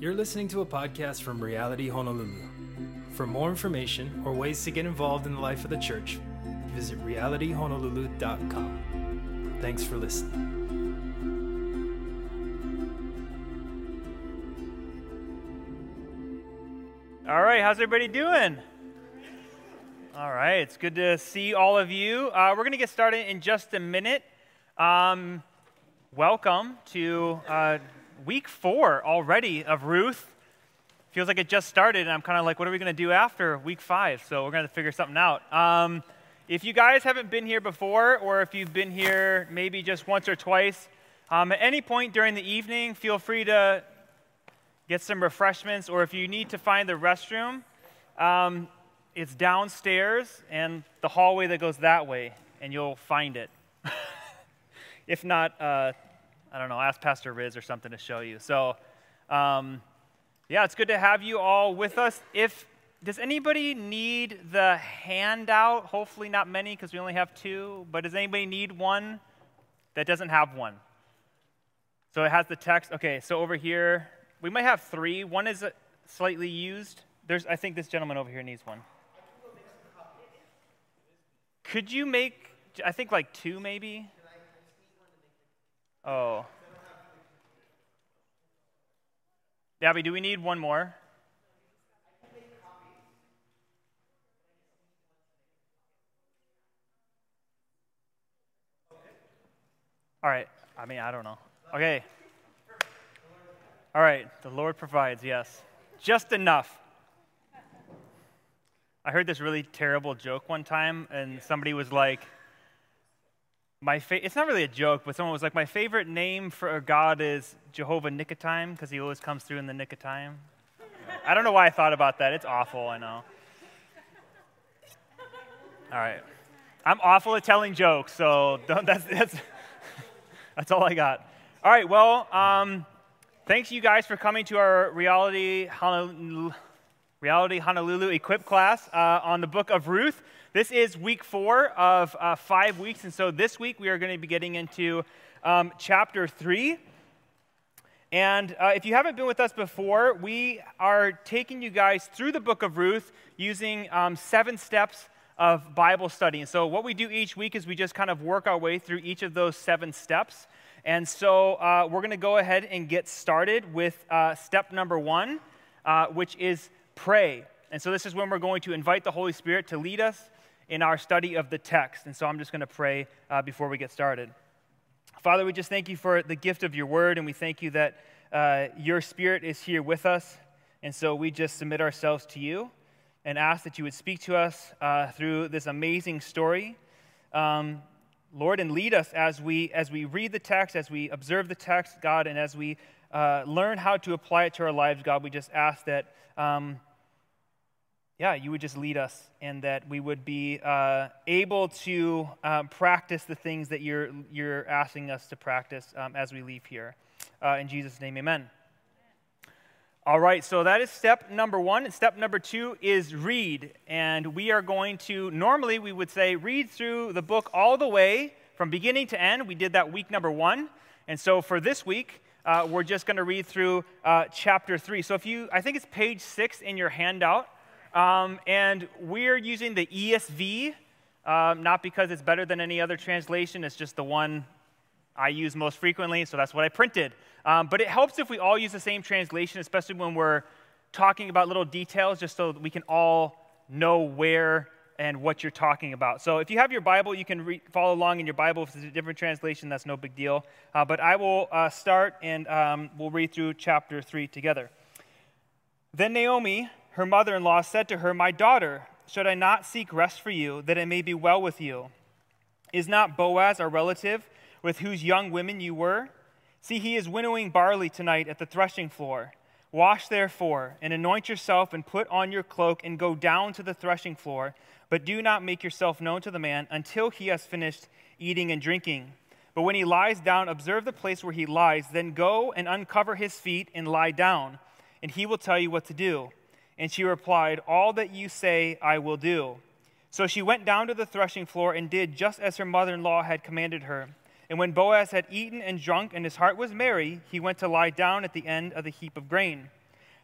You're listening to a podcast from Reality Honolulu. For more information or ways to get involved in the life of the church, visit realityhonolulu.com. Thanks for listening. All right, how's everybody doing? All right, it's good to see all of you. Uh, we're going to get started in just a minute. Um, welcome to uh, week four already of Ruth. Feels like it just started, and I'm kind of like, what are we going to do after week five? So we're going to figure something out. Um, if you guys haven't been here before, or if you've been here maybe just once or twice, um, at any point during the evening, feel free to get some refreshments, or if you need to find the restroom, um, it's downstairs and the hallway that goes that way, and you'll find it. if not, uh, I don't know, ask Pastor Riz or something to show you. So, um, yeah, it's good to have you all with us. If does anybody need the handout? Hopefully, not many because we only have two. But does anybody need one that doesn't have one? So it has the text. Okay, so over here we might have three. One is slightly used. There's, I think this gentleman over here needs one. Could you make? I think like two, maybe. Oh. Abby, do we need one more? All right. I mean, I don't know. Okay. All right. The Lord provides, yes. Just enough. I heard this really terrible joke one time, and somebody was like, my fa- it's not really a joke, but someone was like, my favorite name for a God is Jehovah Nick of Time because he always comes through in the nick of time. I don't know why I thought about that. It's awful, I know. All right. I'm awful at telling jokes, so that's, that's, that's all I got. All right, well, um, thanks you guys for coming to our Reality Honolulu, Reality Honolulu Equip class uh, on the book of Ruth. This is week four of uh, five weeks, and so this week we are going to be getting into um, chapter three. And uh, if you haven't been with us before, we are taking you guys through the book of Ruth using um, seven steps of Bible study. And so, what we do each week is we just kind of work our way through each of those seven steps. And so, uh, we're going to go ahead and get started with uh, step number one, uh, which is pray. And so, this is when we're going to invite the Holy Spirit to lead us in our study of the text. And so I'm just going to pray uh, before we get started. Father, we just thank you for the gift of your word, and we thank you that uh, your spirit is here with us. And so we just submit ourselves to you and ask that you would speak to us uh, through this amazing story. Um, Lord, and lead us as we, as we read the text, as we observe the text, God, and as we uh, learn how to apply it to our lives, God. We just ask that um, yeah, you would just lead us and that we would be uh, able to um, practice the things that you're, you're asking us to practice um, as we leave here. Uh, in Jesus' name, amen. All right, so that is step number one. Step number two is read. And we are going to, normally, we would say read through the book all the way from beginning to end. We did that week number one. And so for this week, uh, we're just going to read through uh, chapter three. So if you, I think it's page six in your handout. Um, and we're using the ESV, um, not because it's better than any other translation, it's just the one I use most frequently, so that's what I printed. Um, but it helps if we all use the same translation, especially when we're talking about little details, just so we can all know where and what you're talking about. So if you have your Bible, you can re- follow along in your Bible. If it's a different translation, that's no big deal. Uh, but I will uh, start and um, we'll read through chapter 3 together. Then Naomi her mother in law said to her, My daughter, should I not seek rest for you, that it may be well with you? Is not Boaz our relative, with whose young women you were? See, he is winnowing barley tonight at the threshing floor. Wash therefore, and anoint yourself, and put on your cloak, and go down to the threshing floor. But do not make yourself known to the man until he has finished eating and drinking. But when he lies down, observe the place where he lies, then go and uncover his feet and lie down, and he will tell you what to do. And she replied, All that you say I will do. So she went down to the threshing floor and did just as her mother in law had commanded her. And when Boaz had eaten and drunk and his heart was merry, he went to lie down at the end of the heap of grain.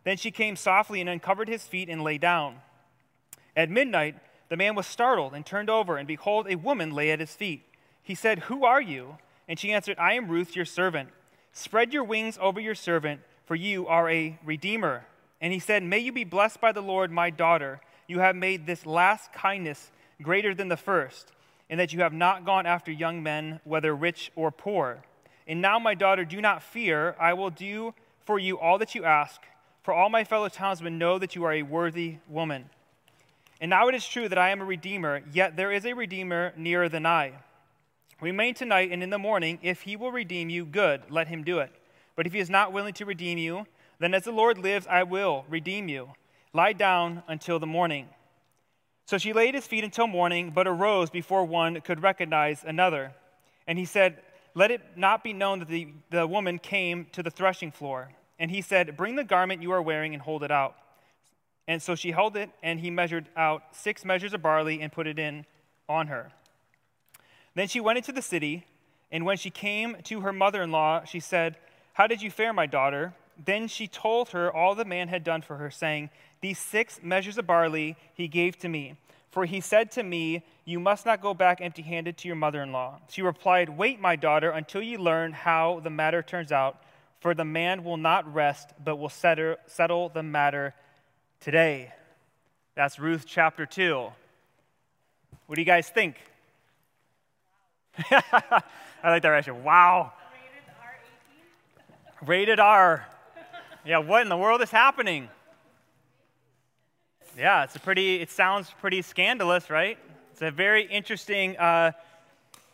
Then she came softly and uncovered his feet and lay down. At midnight, the man was startled and turned over, and behold, a woman lay at his feet. He said, Who are you? And she answered, I am Ruth, your servant. Spread your wings over your servant, for you are a redeemer. And he said, May you be blessed by the Lord, my daughter. You have made this last kindness greater than the first, in that you have not gone after young men, whether rich or poor. And now, my daughter, do not fear. I will do for you all that you ask for all my fellow townsmen know that you are a worthy woman. And now it is true that I am a redeemer, yet there is a redeemer nearer than I. Remain tonight, and in the morning, if he will redeem you, good, let him do it. But if he is not willing to redeem you, then as the Lord lives, I will redeem you. Lie down until the morning. So she laid his feet until morning, but arose before one could recognize another. And he said, Let it not be known that the, the woman came to the threshing floor. And he said, Bring the garment you are wearing and hold it out. And so she held it, and he measured out six measures of barley and put it in on her. Then she went into the city, and when she came to her mother in law, she said, How did you fare, my daughter? Then she told her all the man had done for her, saying, These six measures of barley he gave to me. For he said to me, You must not go back empty handed to your mother in law. She replied, Wait, my daughter, until you learn how the matter turns out for the man will not rest, but will settle the matter today. That's Ruth chapter 2. What do you guys think? I like that reaction. Wow. Rated R. Yeah, what in the world is happening? Yeah, it's a pretty, it sounds pretty scandalous, right? It's a very interesting uh,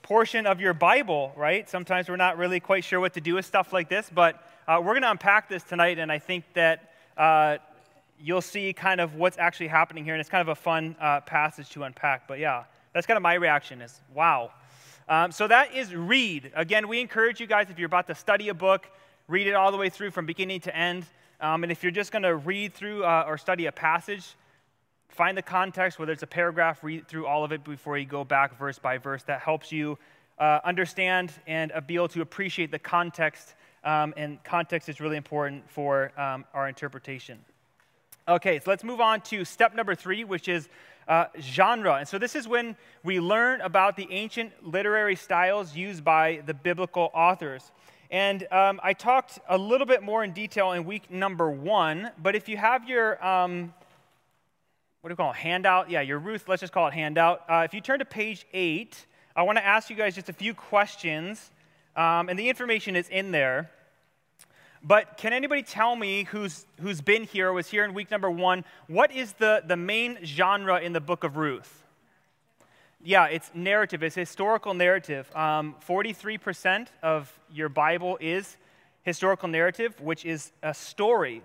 portion of your Bible, right? Sometimes we're not really quite sure what to do with stuff like this, but uh, we're going to unpack this tonight, and I think that uh, you'll see kind of what's actually happening here, and it's kind of a fun uh, passage to unpack. But yeah, that's kind of my reaction is wow. Um, so that is read. Again, we encourage you guys if you're about to study a book, read it all the way through from beginning to end. Um, and if you're just going to read through uh, or study a passage, find the context, whether it's a paragraph, read through all of it before you go back verse by verse. That helps you uh, understand and uh, be able to appreciate the context, um, and context is really important for um, our interpretation. Okay, so let's move on to step number three, which is uh, genre. And so this is when we learn about the ancient literary styles used by the biblical authors. And um, I talked a little bit more in detail in week number one, but if you have your um, what do we call it? Handout? Yeah, your Ruth, let's just call it handout. Uh, if you turn to page eight, I want to ask you guys just a few questions, um, and the information is in there. But can anybody tell me who's, who's been here, was here in week number one, what is the, the main genre in the book of Ruth? Yeah, it's narrative, it's historical narrative. Um, 43% of your Bible is historical narrative, which is a story.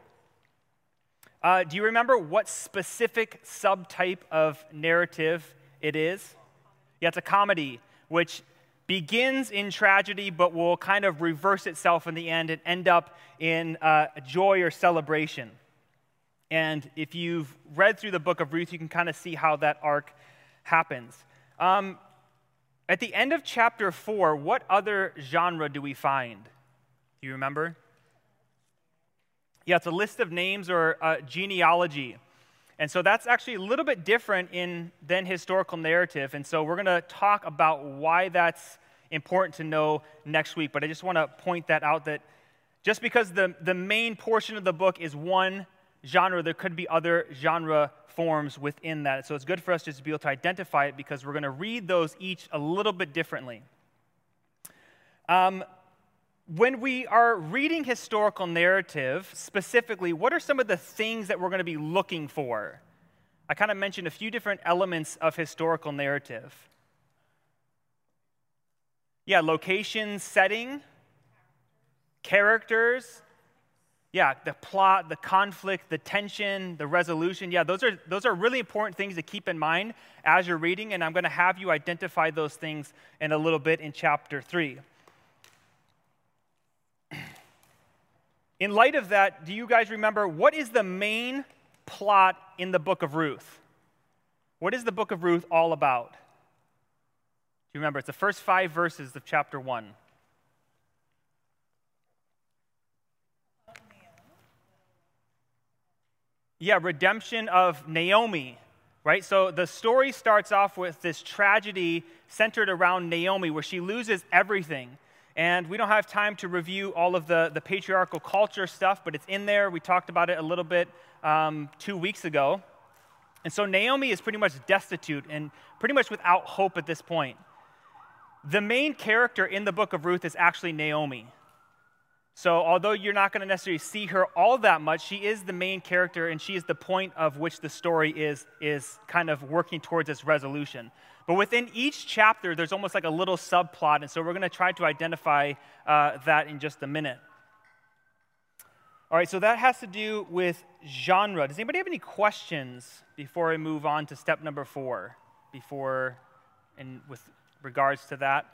Uh, do you remember what specific subtype of narrative it is? Yeah, it's a comedy, which begins in tragedy but will kind of reverse itself in the end and end up in uh, joy or celebration. And if you've read through the book of Ruth, you can kind of see how that arc happens. Um, at the end of chapter 4, what other genre do we find? Do you remember? Yeah, it's a list of names or uh, genealogy. And so that's actually a little bit different in, than historical narrative. And so we're going to talk about why that's important to know next week. But I just want to point that out that just because the, the main portion of the book is one genre, there could be other genre forms within that. So it's good for us just to be able to identify it because we're going to read those each a little bit differently. Um, when we are reading historical narrative, specifically, what are some of the things that we're going to be looking for? I kind of mentioned a few different elements of historical narrative. Yeah, location, setting, characters. Yeah, the plot, the conflict, the tension, the resolution. Yeah, those are, those are really important things to keep in mind as you're reading, and I'm going to have you identify those things in a little bit in chapter 3. In light of that, do you guys remember what is the main plot in the book of Ruth? What is the book of Ruth all about? Do you remember? It's the first five verses of chapter 1. Yeah, redemption of Naomi, right? So the story starts off with this tragedy centered around Naomi where she loses everything. And we don't have time to review all of the, the patriarchal culture stuff, but it's in there. We talked about it a little bit um, two weeks ago. And so Naomi is pretty much destitute and pretty much without hope at this point. The main character in the book of Ruth is actually Naomi. So, although you're not going to necessarily see her all that much, she is the main character and she is the point of which the story is, is kind of working towards its resolution. But within each chapter, there's almost like a little subplot, and so we're going to try to identify uh, that in just a minute. All right, so that has to do with genre. Does anybody have any questions before I move on to step number four? Before, and with regards to that?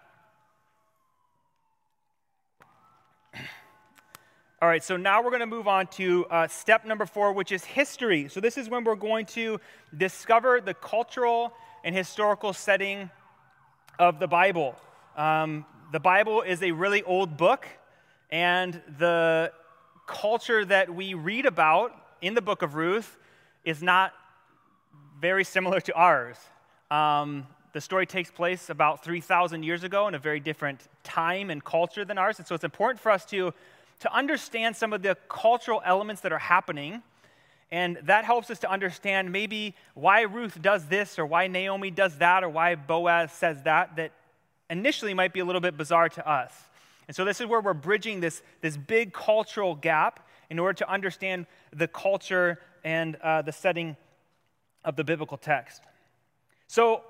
All right, so now we're going to move on to uh, step number four, which is history. So, this is when we're going to discover the cultural and historical setting of the Bible. Um, the Bible is a really old book, and the culture that we read about in the book of Ruth is not very similar to ours. Um, the story takes place about 3,000 years ago in a very different time and culture than ours, and so it's important for us to to understand some of the cultural elements that are happening. And that helps us to understand maybe why Ruth does this or why Naomi does that or why Boaz says that, that initially might be a little bit bizarre to us. And so this is where we're bridging this, this big cultural gap in order to understand the culture and uh, the setting of the biblical text. So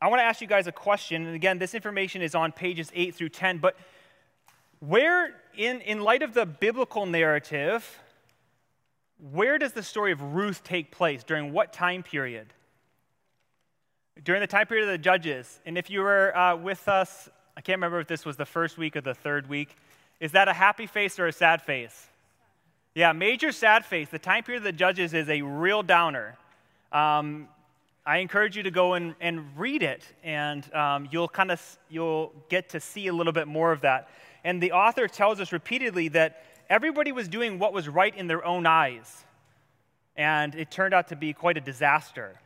I want to ask you guys a question. And again, this information is on pages 8 through 10, but where, in, in light of the biblical narrative, where does the story of Ruth take place? During what time period? During the time period of the judges. And if you were uh, with us, I can't remember if this was the first week or the third week, is that a happy face or a sad face? Yeah, major sad face. The time period of the judges is a real downer. Um, I encourage you to go and, and read it, and um, you'll kind of you'll get to see a little bit more of that. And the author tells us repeatedly that everybody was doing what was right in their own eyes. And it turned out to be quite a disaster.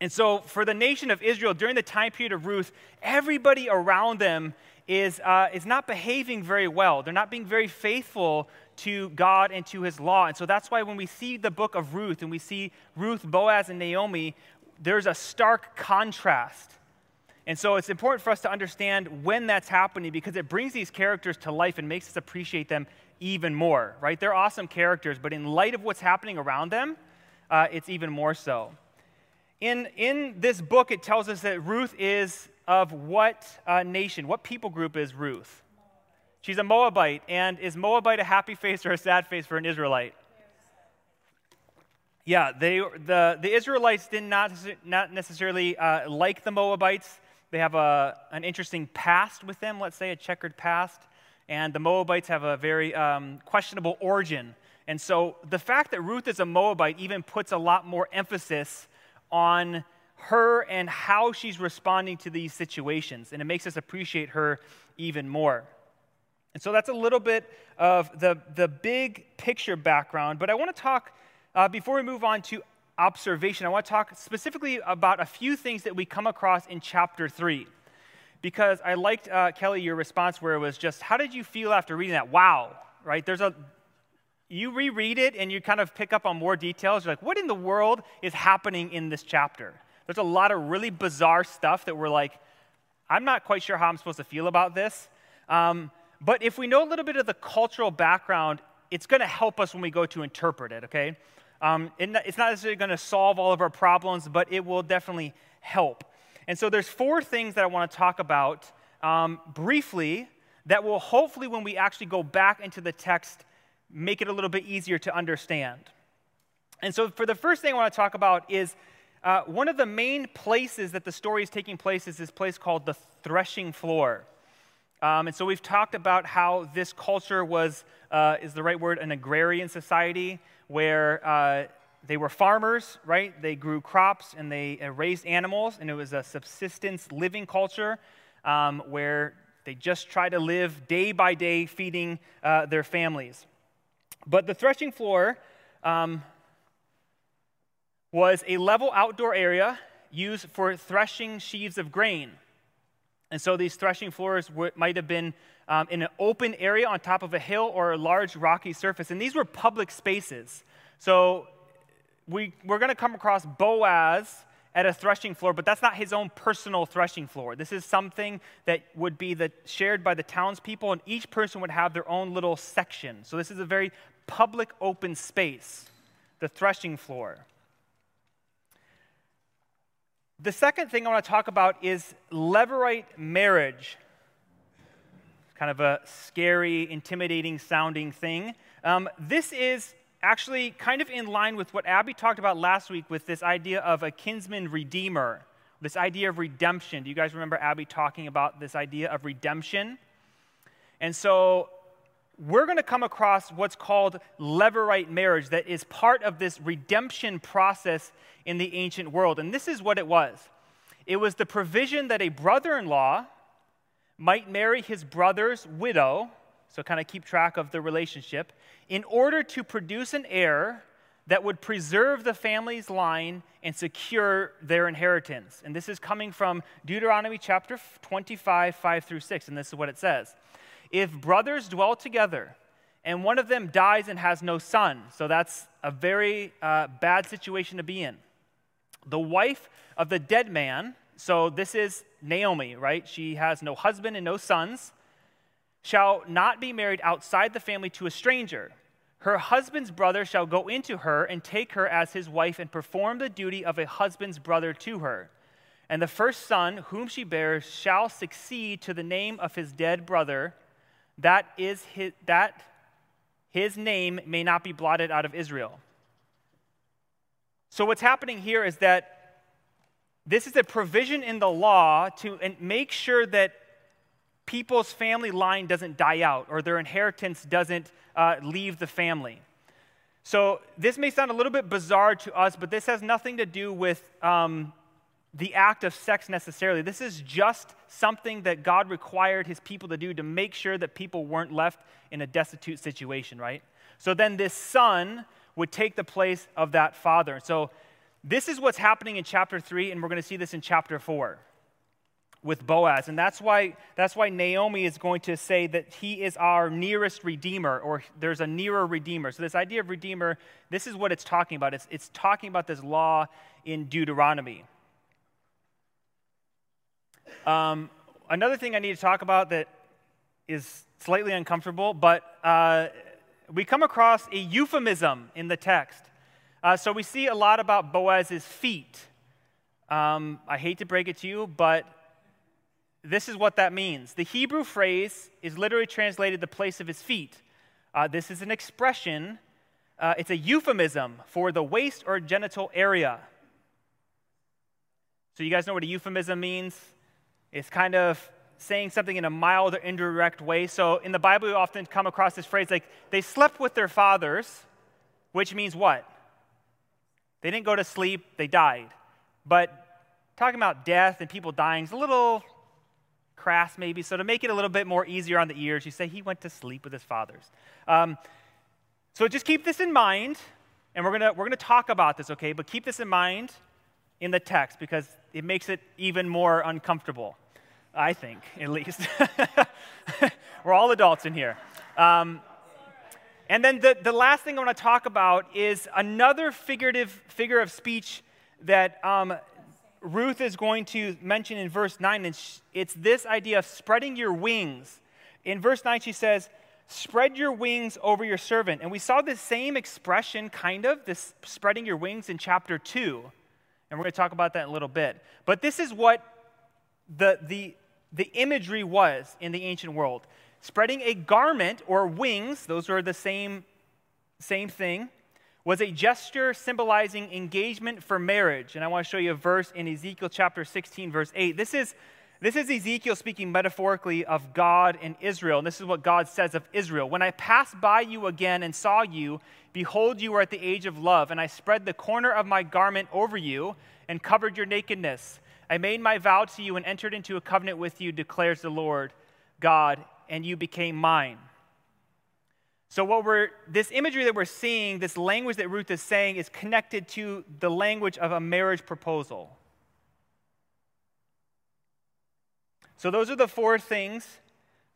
And so, for the nation of Israel during the time period of Ruth, everybody around them is, uh, is not behaving very well. They're not being very faithful to God and to his law. And so, that's why when we see the book of Ruth and we see Ruth, Boaz, and Naomi, there's a stark contrast. And so it's important for us to understand when that's happening because it brings these characters to life and makes us appreciate them even more, right? They're awesome characters, but in light of what's happening around them, uh, it's even more so. In, in this book, it tells us that Ruth is of what uh, nation? What people group is Ruth? She's a Moabite. And is Moabite a happy face or a sad face for an Israelite? Yeah, they, the, the Israelites did not, not necessarily uh, like the Moabites. They have a, an interesting past with them, let's say a checkered past. And the Moabites have a very um, questionable origin. And so the fact that Ruth is a Moabite even puts a lot more emphasis on her and how she's responding to these situations. And it makes us appreciate her even more. And so that's a little bit of the, the big picture background. But I want to talk, uh, before we move on to observation, I want to talk specifically about a few things that we come across in chapter 3. Because I liked, uh, Kelly, your response where it was just, how did you feel after reading that? Wow, right? There's a, you reread it and you kind of pick up on more details. You're like, what in the world is happening in this chapter? There's a lot of really bizarre stuff that we're like, I'm not quite sure how I'm supposed to feel about this. Um, but if we know a little bit of the cultural background, it's going to help us when we go to interpret it, okay? Um, it's not necessarily going to solve all of our problems, but it will definitely help. And so there's four things that I want to talk about um, briefly that will hopefully, when we actually go back into the text, make it a little bit easier to understand. And so, for the first thing I want to talk about is uh, one of the main places that the story is taking place is this place called the threshing floor. Um, and so we've talked about how this culture was, uh, is the right word, an agrarian society where uh, they were farmers, right? They grew crops and they uh, raised animals, and it was a subsistence living culture um, where they just try to live day by day feeding uh, their families. But the threshing floor, um, was a level outdoor area used for threshing sheaves of grain. And so these threshing floors might have been um, in an open area on top of a hill or a large rocky surface. And these were public spaces. So we, we're going to come across Boaz at a threshing floor, but that's not his own personal threshing floor. This is something that would be the, shared by the townspeople, and each person would have their own little section. So this is a very public, open space, the threshing floor. The second thing I want to talk about is levirate marriage. Kind of a scary, intimidating sounding thing. Um, this is actually kind of in line with what Abby talked about last week with this idea of a kinsman redeemer, this idea of redemption. Do you guys remember Abby talking about this idea of redemption? And so we're going to come across what's called levirate marriage that is part of this redemption process in the ancient world. And this is what it was it was the provision that a brother in law might marry his brother's widow, so kind of keep track of the relationship, in order to produce an heir that would preserve the family's line and secure their inheritance. And this is coming from Deuteronomy chapter 25, 5 through 6. And this is what it says If brothers dwell together, and one of them dies and has no son, so that's a very uh, bad situation to be in. The wife of the dead man, so this is Naomi, right? She has no husband and no sons, shall not be married outside the family to a stranger. Her husband's brother shall go into her and take her as his wife and perform the duty of a husband's brother to her. And the first son whom she bears shall succeed to the name of his dead brother, that is his, that his name may not be blotted out of Israel. So, what's happening here is that this is a provision in the law to make sure that people's family line doesn't die out or their inheritance doesn't uh, leave the family. So, this may sound a little bit bizarre to us, but this has nothing to do with um, the act of sex necessarily. This is just something that God required his people to do to make sure that people weren't left in a destitute situation, right? So, then this son would take the place of that father. So, this is what's happening in chapter 3, and we're going to see this in chapter 4 with Boaz. And that's why, that's why Naomi is going to say that he is our nearest redeemer, or there's a nearer redeemer. So, this idea of redeemer, this is what it's talking about. It's, it's talking about this law in Deuteronomy. Um, another thing I need to talk about that is slightly uncomfortable, but uh, we come across a euphemism in the text. Uh, so we see a lot about Boaz's feet. Um, I hate to break it to you, but this is what that means. The Hebrew phrase is literally translated the place of his feet. Uh, this is an expression, uh, it's a euphemism for the waist or genital area. So, you guys know what a euphemism means? It's kind of saying something in a mild or indirect way. So in the Bible, we often come across this phrase like, they slept with their fathers, which means what? They didn't go to sleep, they died. But talking about death and people dying is a little crass, maybe. So to make it a little bit more easier on the ears, you say he went to sleep with his fathers. Um, so just keep this in mind, and we're gonna we're gonna talk about this, okay? But keep this in mind in the text because it makes it even more uncomfortable. I think, at least. We're all adults in here. Um, and then the, the last thing I want to talk about is another figurative figure of speech that um, Ruth is going to mention in verse 9. And it's this idea of spreading your wings. In verse 9, she says, Spread your wings over your servant. And we saw this same expression, kind of, this spreading your wings in chapter 2. And we're going to talk about that in a little bit. But this is what the, the the imagery was in the ancient world. Spreading a garment or wings, those are the same, same thing, was a gesture symbolizing engagement for marriage. And I want to show you a verse in Ezekiel chapter 16, verse 8. This is, this is Ezekiel speaking metaphorically of God and Israel. And this is what God says of Israel When I passed by you again and saw you, behold, you were at the age of love, and I spread the corner of my garment over you and covered your nakedness. I made my vow to you and entered into a covenant with you, declares the Lord God, and you became mine. So, what we're, this imagery that we're seeing, this language that Ruth is saying, is connected to the language of a marriage proposal. So, those are the four things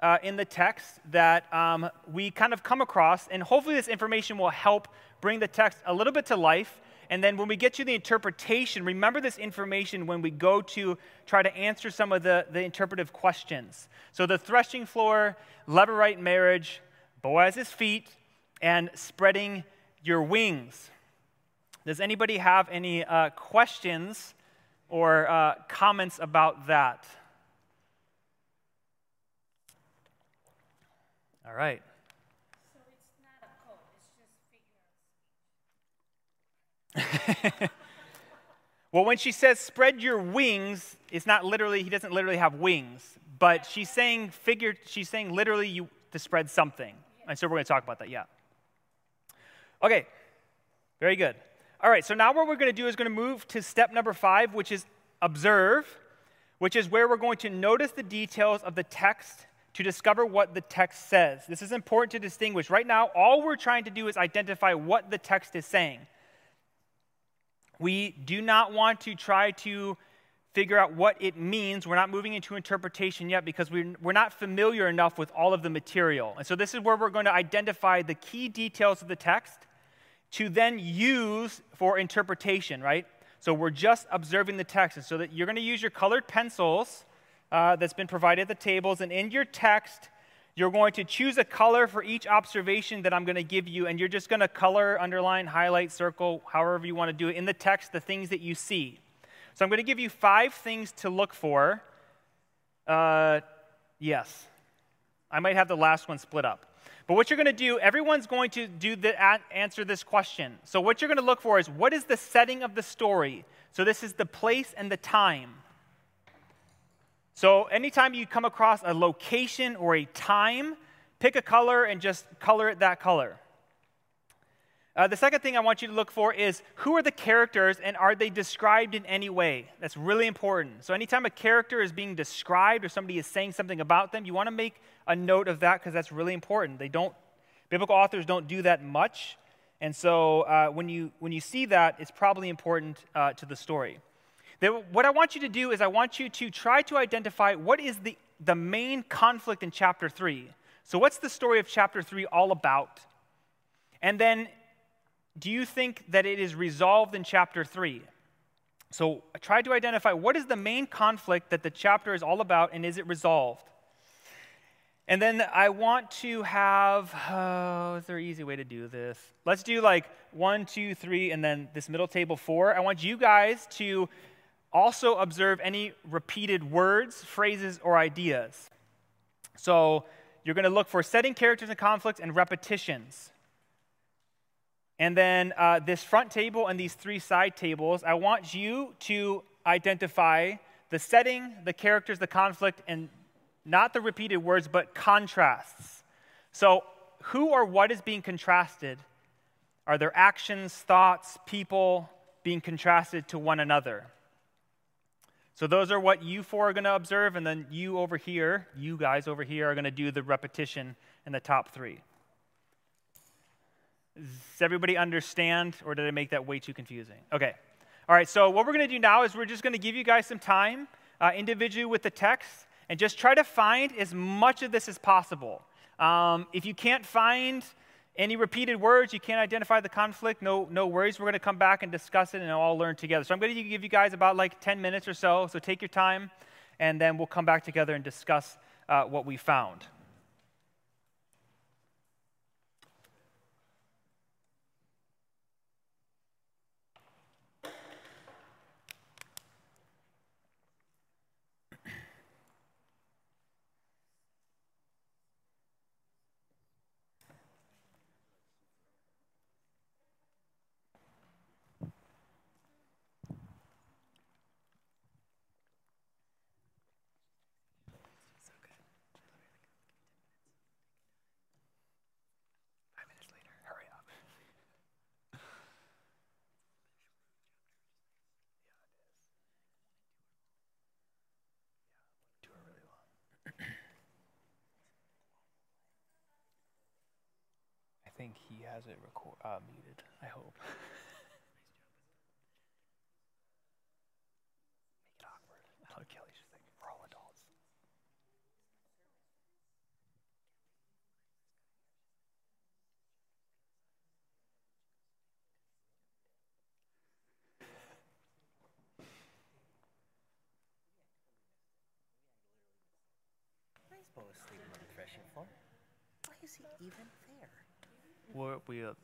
uh, in the text that um, we kind of come across, and hopefully, this information will help bring the text a little bit to life. And then, when we get to the interpretation, remember this information when we go to try to answer some of the, the interpretive questions. So, the threshing floor, levirate marriage, Boaz's feet, and spreading your wings. Does anybody have any uh, questions or uh, comments about that? All right. So it's not a code, well, when she says spread your wings, it's not literally, he doesn't literally have wings, but she's saying figure, she's saying literally you to spread something. And so we're going to talk about that, yeah. Okay, very good. All right, so now what we're going to do is going to move to step number five, which is observe, which is where we're going to notice the details of the text to discover what the text says. This is important to distinguish. Right now, all we're trying to do is identify what the text is saying. We do not want to try to figure out what it means. We're not moving into interpretation yet because we're, not familiar enough with all of the material. And so, this is where we're going to identify the key details of the text to then use for interpretation, right? So, we're just observing the text. And so, that you're going to use your colored pencils uh, that's been provided at the tables. And in your text, you're going to choose a color for each observation that I'm going to give you, and you're just going to color, underline, highlight, circle, however you want to do it in the text, the things that you see. So I'm going to give you five things to look for. Uh, yes. I might have the last one split up. But what you're going to do, everyone's going to do the answer this question. So what you're going to look for is what is the setting of the story? So this is the place and the time. So anytime you come across a location or a time, pick a color and just color it that color. Uh, the second thing I want you to look for is who are the characters and are they described in any way? That's really important. So, anytime a character is being described or somebody is saying something about them, you want to make a note of that because that's really important. They don't, biblical authors don't do that much. And so, uh, when, you, when you see that, it's probably important uh, to the story. Then, what I want you to do is, I want you to try to identify what is the, the main conflict in chapter 3. So, what's the story of chapter 3 all about? And then do you think that it is resolved in chapter 3? So I tried to identify what is the main conflict that the chapter is all about and is it resolved? And then I want to have, oh, is there an easy way to do this? Let's do like one, two, three, and then this middle table four. I want you guys to also observe any repeated words, phrases, or ideas. So you're going to look for setting characters and conflicts and repetitions. And then uh, this front table and these three side tables, I want you to identify the setting, the characters, the conflict, and not the repeated words, but contrasts. So, who or what is being contrasted? Are there actions, thoughts, people being contrasted to one another? So, those are what you four are going to observe, and then you over here, you guys over here, are going to do the repetition in the top three. Does everybody understand, or did I make that way too confusing? Okay. All right, so what we're going to do now is we're just going to give you guys some time uh, individually with the text and just try to find as much of this as possible. Um, if you can't find any repeated words, you can't identify the conflict, no, no worries. We're going to come back and discuss it and all learn together. So I'm going to give you guys about like 10 minutes or so. So take your time, and then we'll come back together and discuss uh, what we found. Think he has it record, uh, muted. I hope. Make it awkward. I know Kelly's just like, we're all adults. Floor. Why is he even there? We'll, we, uh, Look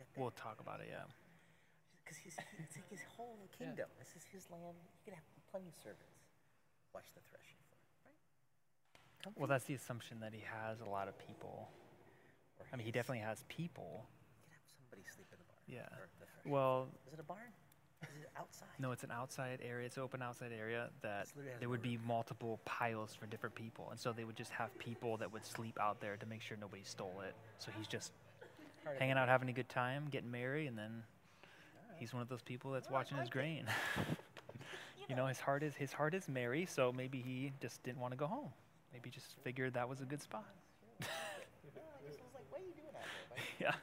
at that. we'll talk about it, yeah. Because he's, it's like his whole kingdom. This is his land. He can have plenty of servants. Watch the threshing floor, right? Come Well, that's the assumption that he has a lot of people. I mean, he definitely has people. He can have somebody sleep in the barn. Yeah. Or the Well, Is it a barn? Is it outside? no, it's an outside area. It's an open outside area that It's literally has there would be multiple piles for different people, and so they would just have people that would sleep out there to make sure nobody stole it. So he's just Part of hanging out, having a good time, getting married, and then he's one of those people that's watching his grain. you know, his heart is his heart is merry, so maybe he just didn't want to go home. Maybe just figured that was a good spot. Yeah,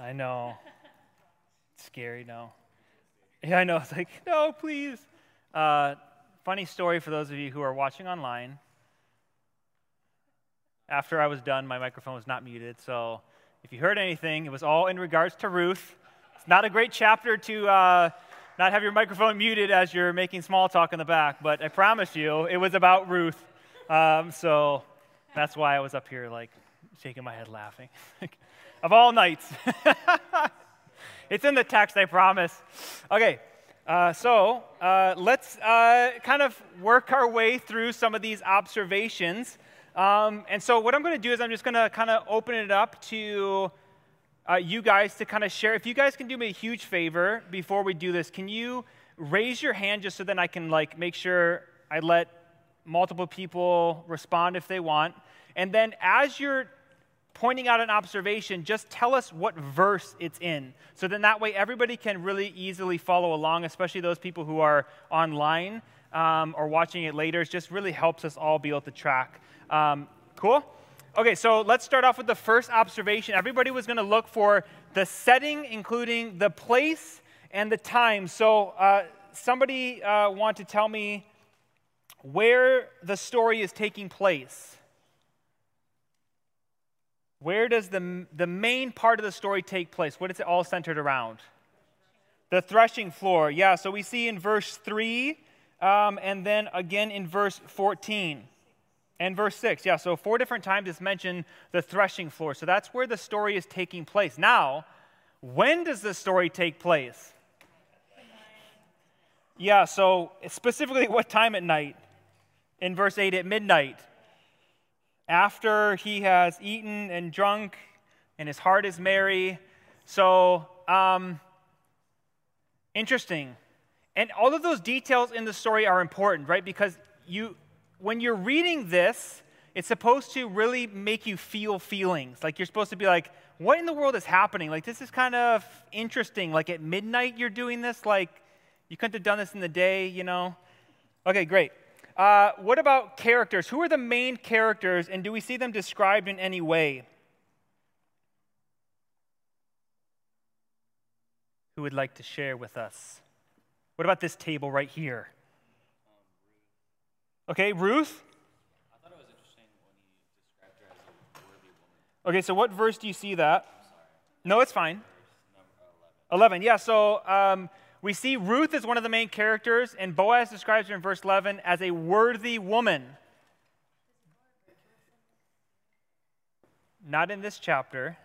I know. It's scary, no. Yeah, I know. It's like, no, please. Uh, funny story for those of you who are watching online. After I was done, my microphone was not muted. So if you heard anything, it was all in regards to Ruth. It's not a great chapter to uh, not have your microphone muted as you're making small talk in the back, but I promise you, it was about Ruth. Um, so that's why I was up here, like, shaking my head laughing. of all nights. it's in the text, I promise. Okay, uh, so uh, let's uh, kind of work our way through some of these observations. Um, and so, what I'm going to do is I'm just going to kind of open it up to uh, you guys to kind of share. If you guys can do me a huge favor before we do this, can you raise your hand just so then I can like make sure I let multiple people respond if they want. And then as you're pointing out an observation, just tell us what verse it's in. So then that way everybody can really easily follow along, especially those people who are online um, or watching it later. It just really helps us all be able to track. Um, cool? Okay, so let's start off with the first observation. Everybody was going to look for the setting, including the place and the time. So, uh, somebody uh, want to tell me where the story is taking place? Where does the, the main part of the story take place? What is it all centered around? The threshing floor. Yeah, so we see in verse 3 um, and then again in verse 14 and verse 6. Yeah, so four different times it's mentioned the threshing floor. So that's where the story is taking place. Now, when does the story take place? Yeah, so specifically what time at night? In verse 8, at midnight after he has eaten and drunk and his heart is merry. So, um, interesting. And all of those details in the story are important, right? Because you, when you're reading this, it's supposed to really make you feel feelings. Like you're supposed to be like, what in the world is happening? Like this is kind of interesting. Like at midnight you're doing this. Like you couldn't have done this in the day, you know? Okay, great. Uh, what about characters? Who are the main characters, and do we see them described in any way? Who would like to share with us? What about this table right here? Okay, Ruth? Okay, so what verse do you see that? No, it's fine. 11. Yeah, so um, we see Ruth as one of the main characters, and Boaz describes her in verse 11 as a worthy woman. Not in this chapter,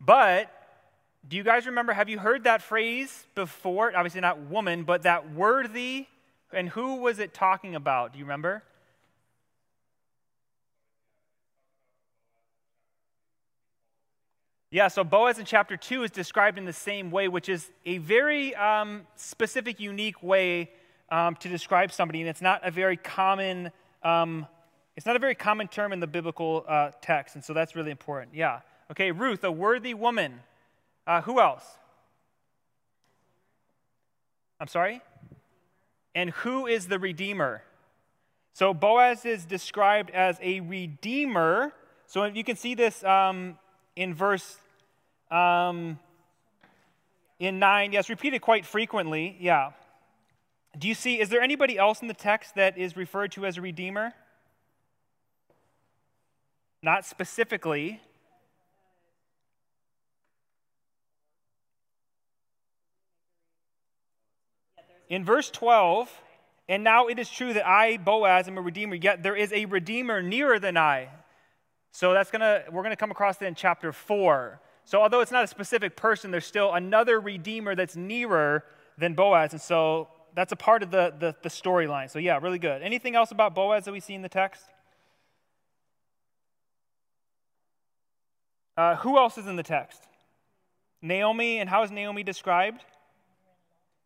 but do you guys remember? Have you heard that phrase before? Obviously, not woman, but that worthy. And who was it talking about? Do you remember? Yeah, so Boaz in chapter 2 is described in the same way, which is a very um, specific, unique way um, to describe somebody, and it's not a very common. Um, it's not a very common term in the biblical uh, text, and so that's really important. Yeah. Okay, Ruth, a worthy woman. Uh, who else? I'm sorry? And who is the Redeemer? So Boaz is described as a Redeemer. So you can see this um, in verse um, in 9. Yes, repeated quite frequently. Yeah. Do you see, is there anybody else in the text that is referred to as a redeemer? Not specifically. In verse 12, and now it is true that I, Boaz, am a redeemer, yet there is a redeemer nearer than I. So that's gonna we're gonna come across that in chapter four. So although it's not a specific person, there's still another redeemer that's nearer than Boaz, and so that's a part of the, the, the storyline. So yeah, really good. Anything else about Boaz that we see in the text? Uh, who else is in the text? Naomi, and how is Naomi described?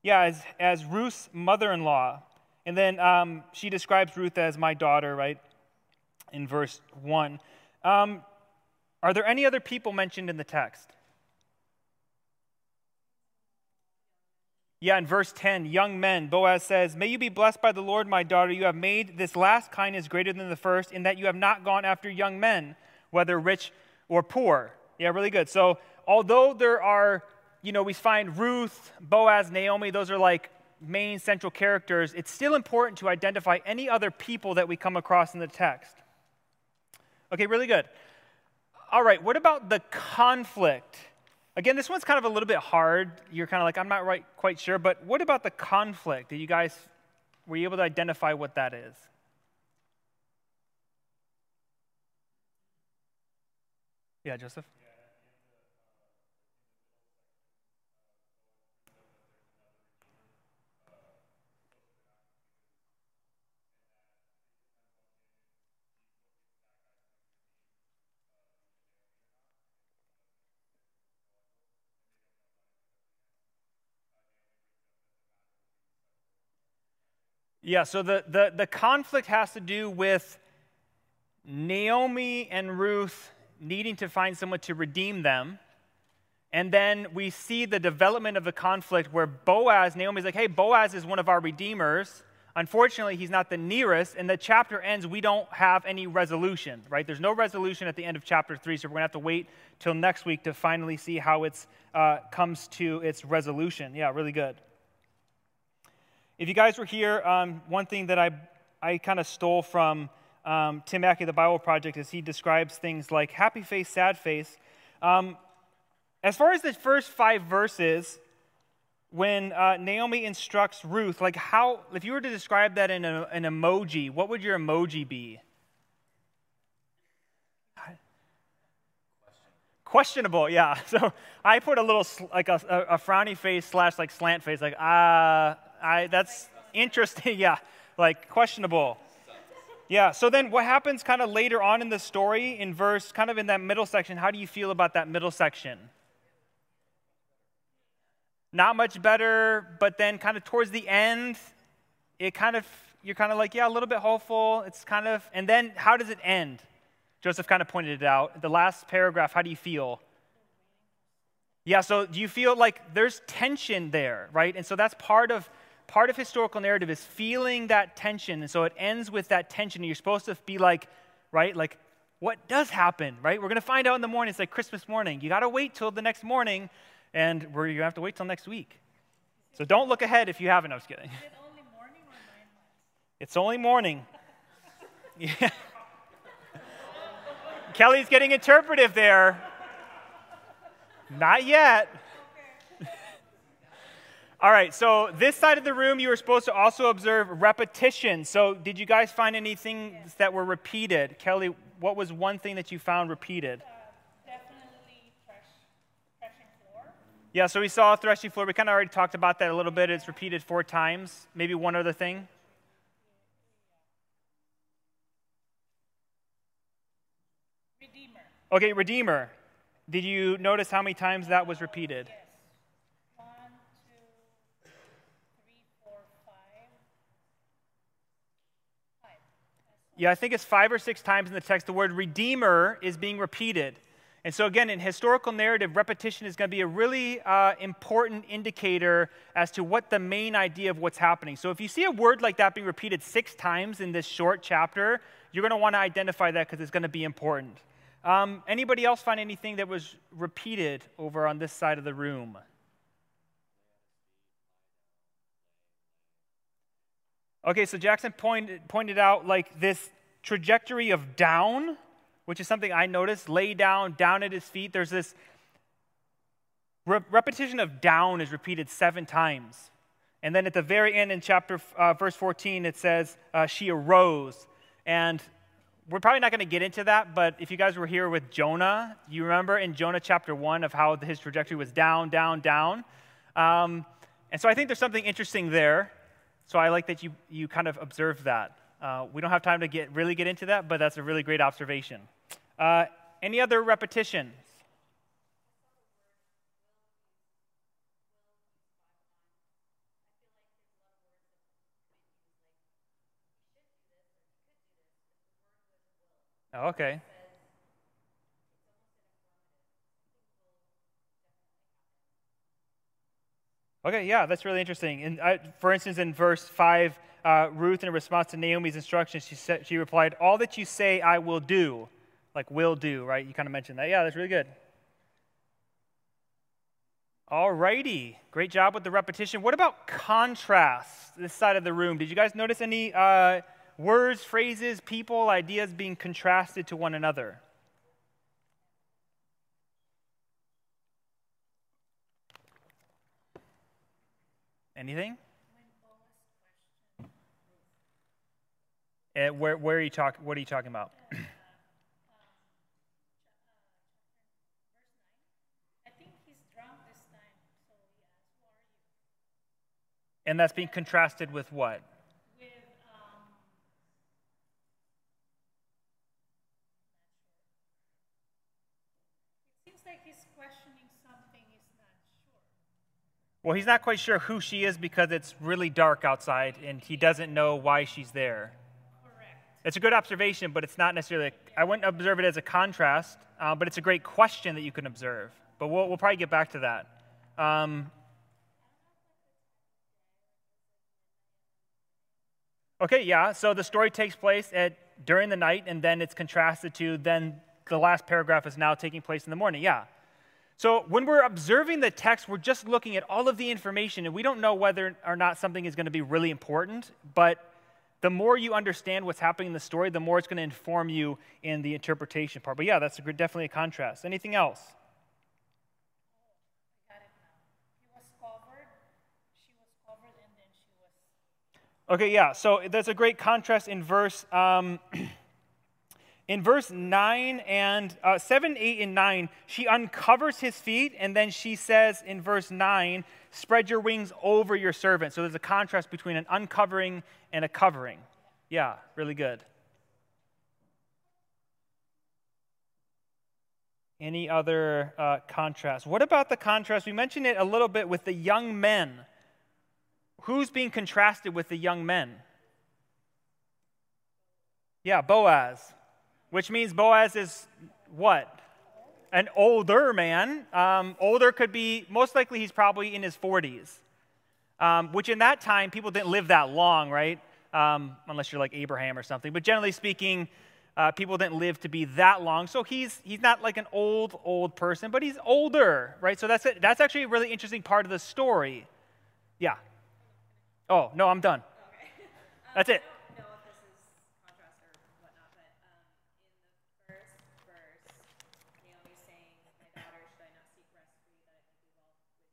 Yeah, as, as Ruth's mother in law. And then um, she describes Ruth as my daughter, right? In verse 1. Um, are there any other people mentioned in the text? Yeah, in verse 10, young men, Boaz says, May you be blessed by the Lord, my daughter. You have made this last kindness greater than the first, in that you have not gone after young men, whether rich or poor. Yeah, really good. So, although there are, you know, we find Ruth, Boaz, Naomi, those are like main central characters, it's still important to identify any other people that we come across in the text. Okay, really good. All right, what about the conflict? Again, this one's kind of a little bit hard. You're kind of like, I'm not right, quite sure, but what about the conflict? Did you guys, were you able to identify what that is? Yeah, Joseph? Yeah, so the, the, the conflict has to do with Naomi and Ruth needing to find someone to redeem them. And then we see the development of the conflict where Boaz, Naomi's like, hey, Boaz is one of our redeemers. Unfortunately, he's not the nearest. And the chapter ends, we don't have any resolution, right? There's no resolution at the end of chapter three, so we're going to have to wait till next week to finally see how it uh, comes to its resolution. Yeah, really good. If you guys were here, um, one thing that I, I kind of stole from um, Tim Mackie, the Bible Project, is he describes things like happy face, sad face. Um, as far as the first five verses, when uh, Naomi instructs Ruth, like how, if you were to describe that in a, an emoji, what would your emoji be? questionable yeah so i put a little like a, a, frowny face slash like slant face like ah I, that's interesting. Yeah, like questionable. Yeah, so then what happens kind of later on in the story in verse, kind of in that middle section? How do you feel about that middle section? Not much better, but then kind of towards the end, it kind of, you're kind of like, yeah, a little bit hopeful. It's kind of, and then how does it end? Joseph kind of pointed it out. The last paragraph, how do you feel? Yeah, so do you feel like there's tension there, right? And so that's part of part of historical narrative is feeling that tension. And so it ends with that tension. And you're supposed to be like, right? Like, what does happen, right? We're going to find out in the morning. It's like Christmas morning. You got to wait till the next morning, and we're, you have to wait till next week. So don't look ahead if you haven't. I was kidding. It only morning or nine months? It's only morning. yeah. Kelly's getting interpretive there. Not yet. All right, so this side of the room, you were supposed to also observe repetition. So, did you guys find anything that were repeated? Kelly, what was one thing that you found repeated? Uh, definitely thresh, threshing floor. Yeah, so we saw threshing floor. We kind of already talked about that a little bit. It's repeated four times. Maybe one other thing. Redeemer. Okay, Redeemer. Did you notice how many times that was repeated? Yes. Yeah, I think it's five or six times in the text the word redeemer is being repeated. And so, again, in historical narrative, repetition is going to be a really uh, important indicator as to what the main idea of what's happening. So, if you see a word like that being repeated six times in this short chapter, you're going to want to identify that because it's going to be important. Um, anybody else find anything that was repeated over on this side of the room? Okay, so Jackson point, pointed out like this trajectory of down, which is something I noticed lay down, down at his feet. There's this re- repetition of down is repeated seven times. And then at the very end in chapter, uh, verse 14, it says, uh, she arose. And we're probably not going to get into that, but if you guys were here with Jonah, you remember in Jonah chapter 1 of how his trajectory was down, down, down. Um, and so I think there's something interesting there. So I like that you, you kind of observe that. Uh, we don't have time to get, really get into that, but that's a really great observation. Uh, any other repetitions? Oh, okay. Okay, yeah, that's really interesting. And uh, for instance, in verse 5, uh, Ruth, in response to Naomi's instructions, she, said, she replied, All that you say, I will do. Like, will do, right? You kind of mentioned that. Yeah, that's really good. All righty. Great job with the repetition. What about contrast? This side of the room. Did you guys notice any uh, words, phrases, people, ideas being contrasted to one another? Anything? Uh, where, where are you talk, what are you talking about? Uh, uh, uh, I think he's drunk this time, so he asks, Who are you? and that's being contrasted with what? With, um, it seems like he's questioning something he's not sure. Well, he's not quite sure who she is because it's really dark outside and he doesn't know why she's there. Correct. It's a good observation, but it's not necessarily, I wouldn't observe it as a contrast, uh, but it's a great question that you can observe. But we'll, we'll probably get back to that. Um, okay, yeah, so the story takes place at, during the night and then it's contrasted to then the last paragraph is now taking place in the morning. Yeah. So when we're observing the text, we're just looking at all of the information and we don't know whether or not something is going to be really important, but the more you understand what's happening in the story, the more it's going to inform you in the interpretation part. But yeah, that's a, definitely a contrast. Anything else? Okay, yeah. So there's a great contrast in verse um, in verse nine and uh, seven, eight, and nine. She uncovers his feet, and then she says in verse nine, "Spread your wings over your servant." So there's a contrast between an uncovering and a covering. Yeah, really good. Any other uh, contrast? What about the contrast? We mentioned it a little bit with the young men. Who's being contrasted with the young men? Yeah, Boaz, which means Boaz is what? An older man. Um, older could be, most likely, he's probably in his 40s, um, which in that time, people didn't live that long, right? Um, unless you're like Abraham or something. But generally speaking, uh, people didn't live to be that long. So he's, he's not like an old, old person, but he's older, right? So that's, it. that's actually a really interesting part of the story. Yeah. Oh, no, I'm done. That's it. I don't know if this is contrast or whatnot, but um, in the first verse, Naomi's saying, "My daughter, should I not seek rest for you that it may be well with you?"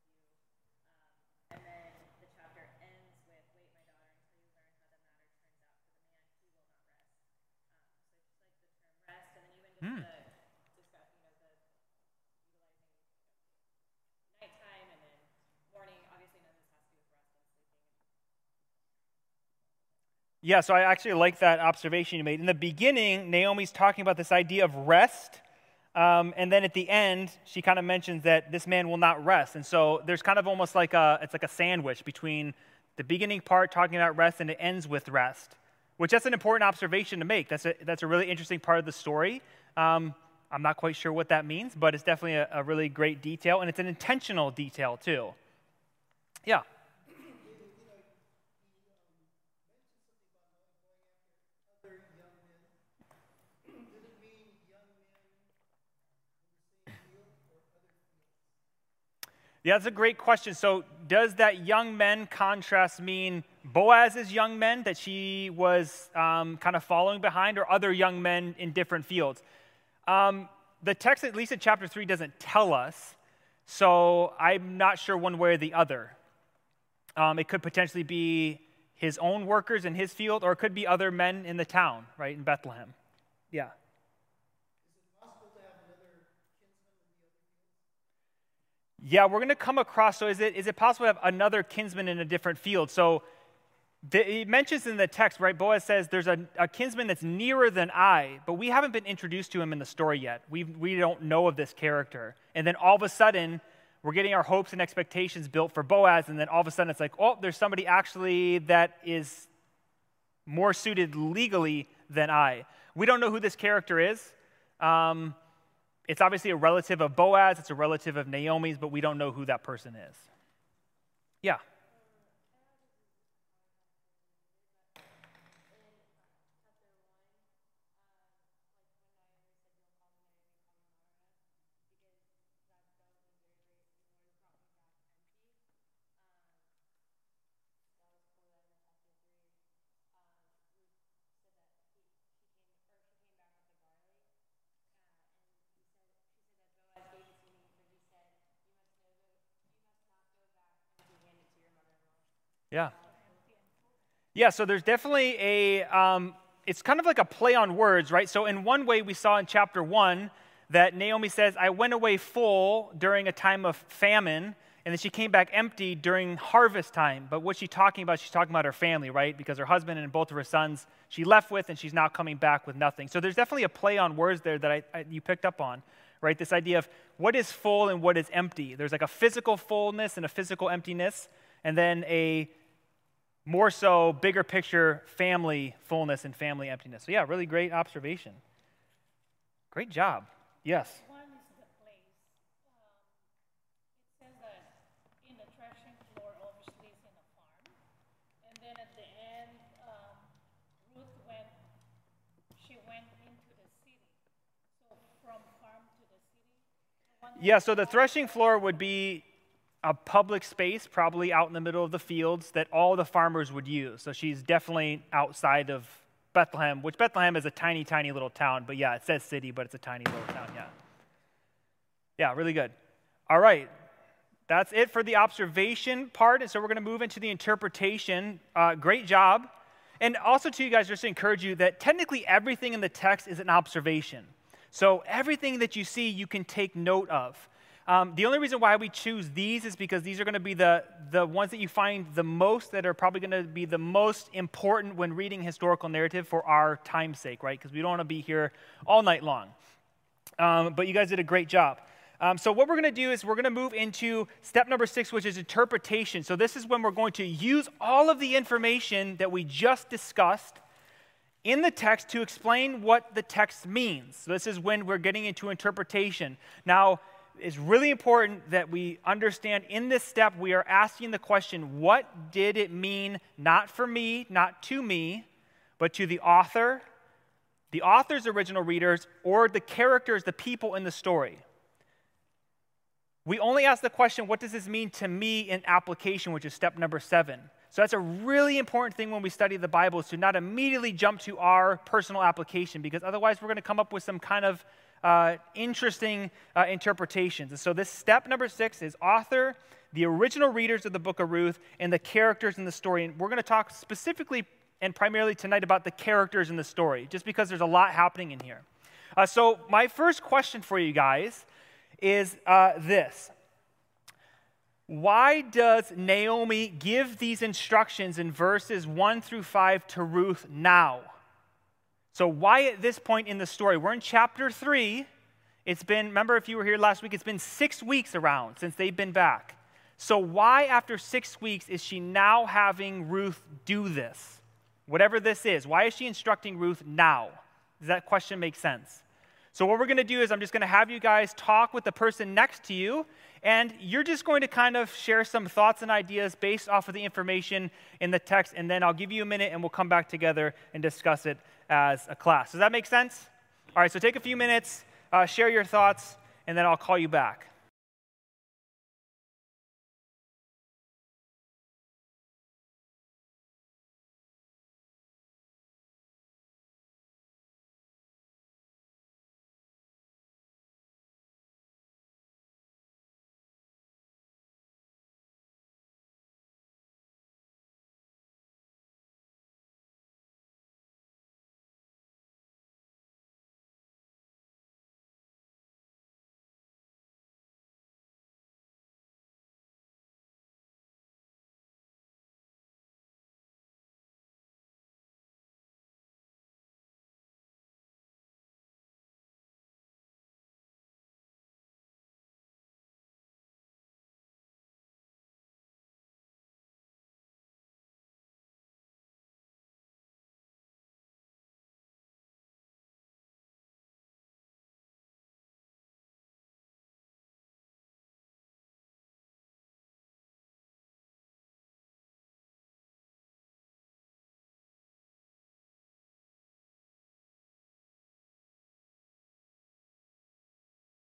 Um, and then the chapter ends with, "Wait, my daughter, until you learn how the matter turns out for the man, he will not rest." Um, so just like the term rest, and then even just Hmm. the discuss, you know, the utilizing nighttime and then morning. Obviously, none of this has to do with rest and sleeping. Yeah, so I actually like that observation you made. In the beginning, Naomi's talking about this idea of rest. Um, and then at the end, she kind of mentions that this man will not rest. And so there's kind of almost like a, it's like a sandwich between the beginning part talking about rest and it ends with rest, which that's an important observation to make. That's a, that's a really interesting part of the story. Um, I'm not quite sure what that means, but it's definitely a, a really great detail, and it's an intentional detail too. Yeah. Yeah, that's a great question. So, does that young men contrast mean Boaz's young men that she was um, kind of following behind, or other young men in different fields? Um, the text, at least in chapter 3, doesn't tell us, so I'm not sure one way or the other. Um, it could potentially be his own workers in his field, or it could be other men in the town, right, in Bethlehem. Yeah. Yeah, we're going to come across. So, is it, is it possible to have another kinsman in a different field? So, the, it mentions in the text, right? Boaz says there's a, a kinsman that's nearer than I, but we haven't been introduced to him in the story yet. We, we don't know of this character. And then all of a sudden, we're getting our hopes and expectations built for Boaz, and then all of a sudden it's like, oh, there's somebody actually that is more suited legally than I. We don't know who this character is. Um, it's obviously a relative of Boaz, it's a relative of Naomi's, but we don't know who that person is. Yeah. Yeah. Yeah, so there's definitely a, um, it's kind of like a play on words, right? So, in one way, we saw in chapter one that Naomi says, I went away full during a time of famine, and then she came back empty during harvest time. But what's she talking about? She's talking about her family, right? Because her husband and both of her sons she left with, and she's now coming back with nothing. So, there's definitely a play on words there that I, I, you picked up on, right? This idea of what is full and what is empty. There's like a physical fullness and a physical emptiness, and then a more so, bigger picture, family fullness and family emptiness. So, yeah, really great observation. Great job. Yes. One is the place. Um, it says that in the threshing floor, obviously, is in a farm. And then at the end, um, Ruth went, she went into the city. So from farm to the city. the one Yeah, so the threshing floor would be a public space, probably out in the middle of the fields, that all the farmers would use. So she's definitely outside of Bethlehem, which Bethlehem is a tiny, tiny little town. But yeah, it says city, but it's a tiny little town, yeah. Yeah, really good. All right. That's it for the observation part. And so we're going to move into the interpretation. Uh, great job. And also, to you guys, just to encourage you that technically everything in the text is an observation. So everything that you see, you can take note of. Um, the only reason why we choose these is because these are going to be the, the ones that you find the most that are probably going to be the most important when reading historical narrative for our time's sake, right? Because we don't want to be here all night long. Um, but you guys did a great job. Um, so, what we're going to do is we're going to move into step number six, which is interpretation. So, this is when we're going to use all of the information that we just discussed in the text to explain what the text means. So, this is when we're getting into interpretation. Now, it's really important that we understand in this step, we are asking the question what did it mean, not for me, not to me, but to the author, the author's original readers, or the characters, the people in the story? We only ask the question, what does this mean to me in application, which is step number seven. So that's a really important thing when we study the Bible is to not immediately jump to our personal application because otherwise we're going to come up with some kind of uh, interesting uh, interpretations. And so, this step number six is author, the original readers of the book of Ruth, and the characters in the story. And we're going to talk specifically and primarily tonight about the characters in the story, just because there's a lot happening in here. Uh, so, my first question for you guys is uh, this. Why does Naomi give these instructions in verses 1 through 5 to Ruth now? So, why at this point in the story? We're in chapter 3. It's been, remember if you were here last week, it's been six weeks around since they've been back. So, why after six weeks is she now having Ruth do this? Whatever this is, why is she instructing Ruth now? Does that question make sense? So, what we're going to do is, I'm just going to have you guys talk with the person next to you, and you're just going to kind of share some thoughts and ideas based off of the information in the text, and then I'll give you a minute and we'll come back together and discuss it as a class. Does that make sense? All right, so take a few minutes, uh, share your thoughts, and then I'll call you back.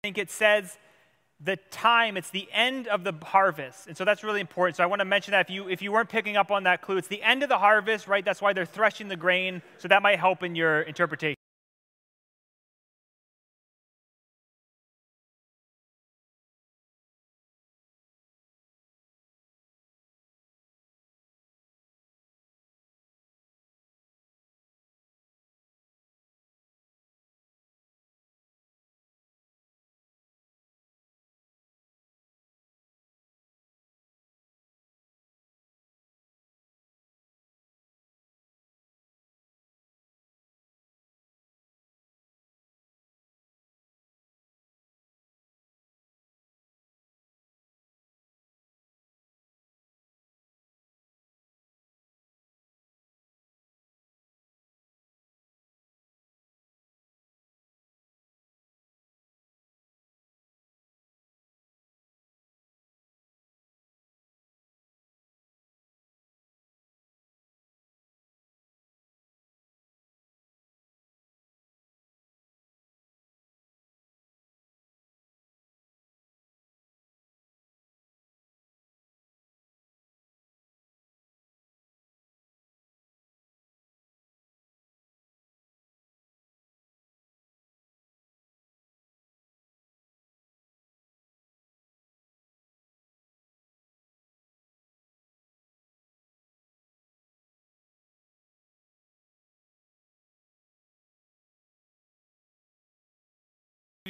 I think it says the time, it's the end of the harvest. And so that's really important. So I want to mention that if you, if you weren't picking up on that clue, it's the end of the harvest, right? That's why they're threshing the grain. So that might help in your interpretation.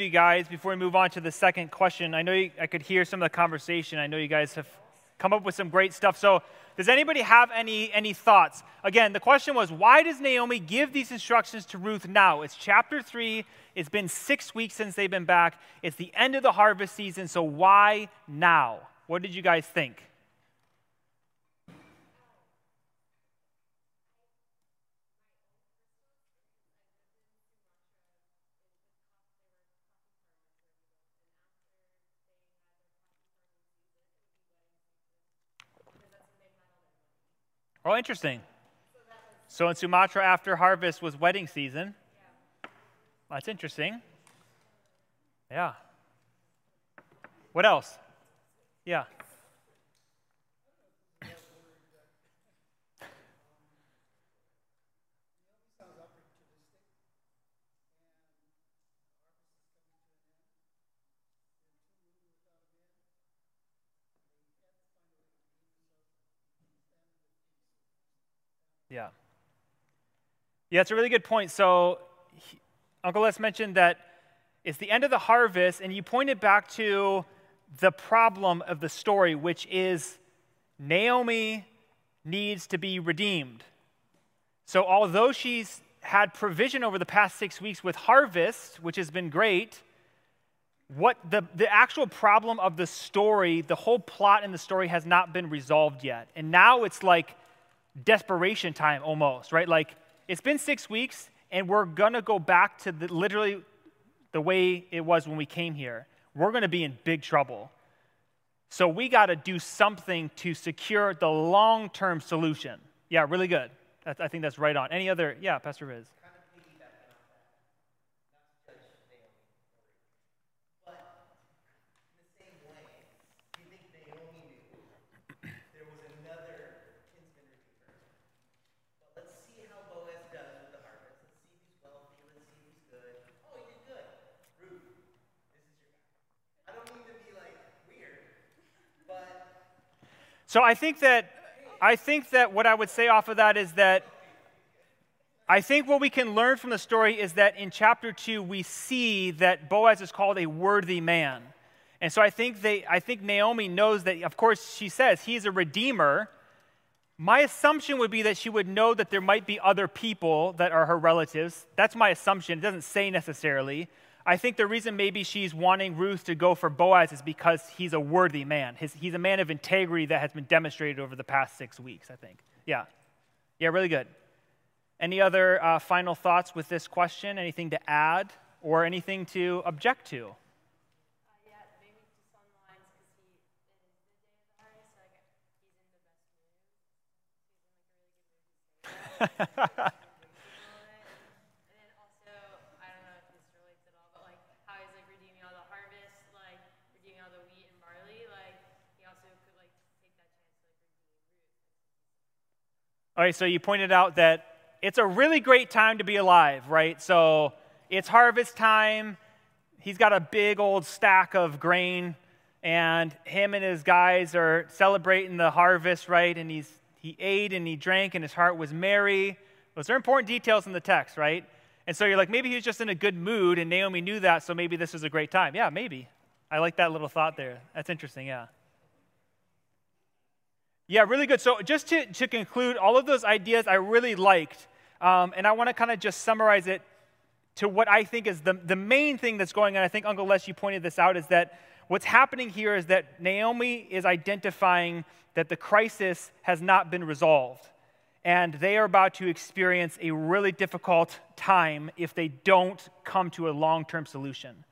You guys, before we move on to the second question, I know you, I could hear some of the conversation. I know you guys have come up with some great stuff. So, does anybody have any, any thoughts? Again, the question was why does Naomi give these instructions to Ruth now? It's chapter 3. It's been six weeks since they've been back. It's the end of the harvest season. So, why now? What did you guys think? Oh, interesting. So in Sumatra, after harvest was wedding season. That's interesting. Yeah. What else? Yeah. Yeah. Yeah, it's a really good point. So, he, Uncle Les mentioned that it's the end of the harvest, and you pointed back to the problem of the story, which is Naomi needs to be redeemed. So, although she's had provision over the past six weeks with harvest, which has been great, what the, the actual problem of the story, the whole plot in the story has not been resolved yet. And now it's like desperation time almost, right? Like it's been six weeks and we're going to go back to the, literally the way it was when we came here. We're going to be in big trouble. So we got to do something to secure the long term solution. Yeah, really good. I think that's right on. Any other? Yeah, Pastor Riz. So I think that I think that what I would say off of that is that I think what we can learn from the story is that in chapter 2 we see that Boaz is called a worthy man. And so I think they I think Naomi knows that of course she says he's a redeemer. My assumption would be that she would know that there might be other people that are her relatives. That's my assumption. It doesn't say necessarily. I think the reason maybe she's wanting Ruth to go for Boaz is because he's a worthy man. His, he's a man of integrity that has been demonstrated over the past six weeks, I think. Yeah. Yeah, really good. Any other uh, final thoughts with this question? Anything to add or anything to object to? Uh, yeah, maybe just on the lines because he, it is the day of the he's in the best mood. He's in like a really good mood. All right, so you pointed out that it's a really great time to be alive, right? So it's harvest time. He's got a big old stack of grain, and him and his guys are celebrating the harvest, right? And he's, he ate and he drank, and his heart was merry. Those are important details in the text, right? And so you're like, maybe he was just in a good mood, and Naomi knew that, so maybe this was a great time. Yeah, maybe. I like that little thought there. That's interesting, yeah. Yeah, really good. So, just to, to conclude, all of those ideas I really liked. Um, and I want to kind of just summarize it to what I think is the, the main thing that's going on. I think Uncle Les, you pointed this out, is that what's happening here is that Naomi is identifying that the crisis has not been resolved. And they are about to experience a really difficult time if they don't come to a long term solution.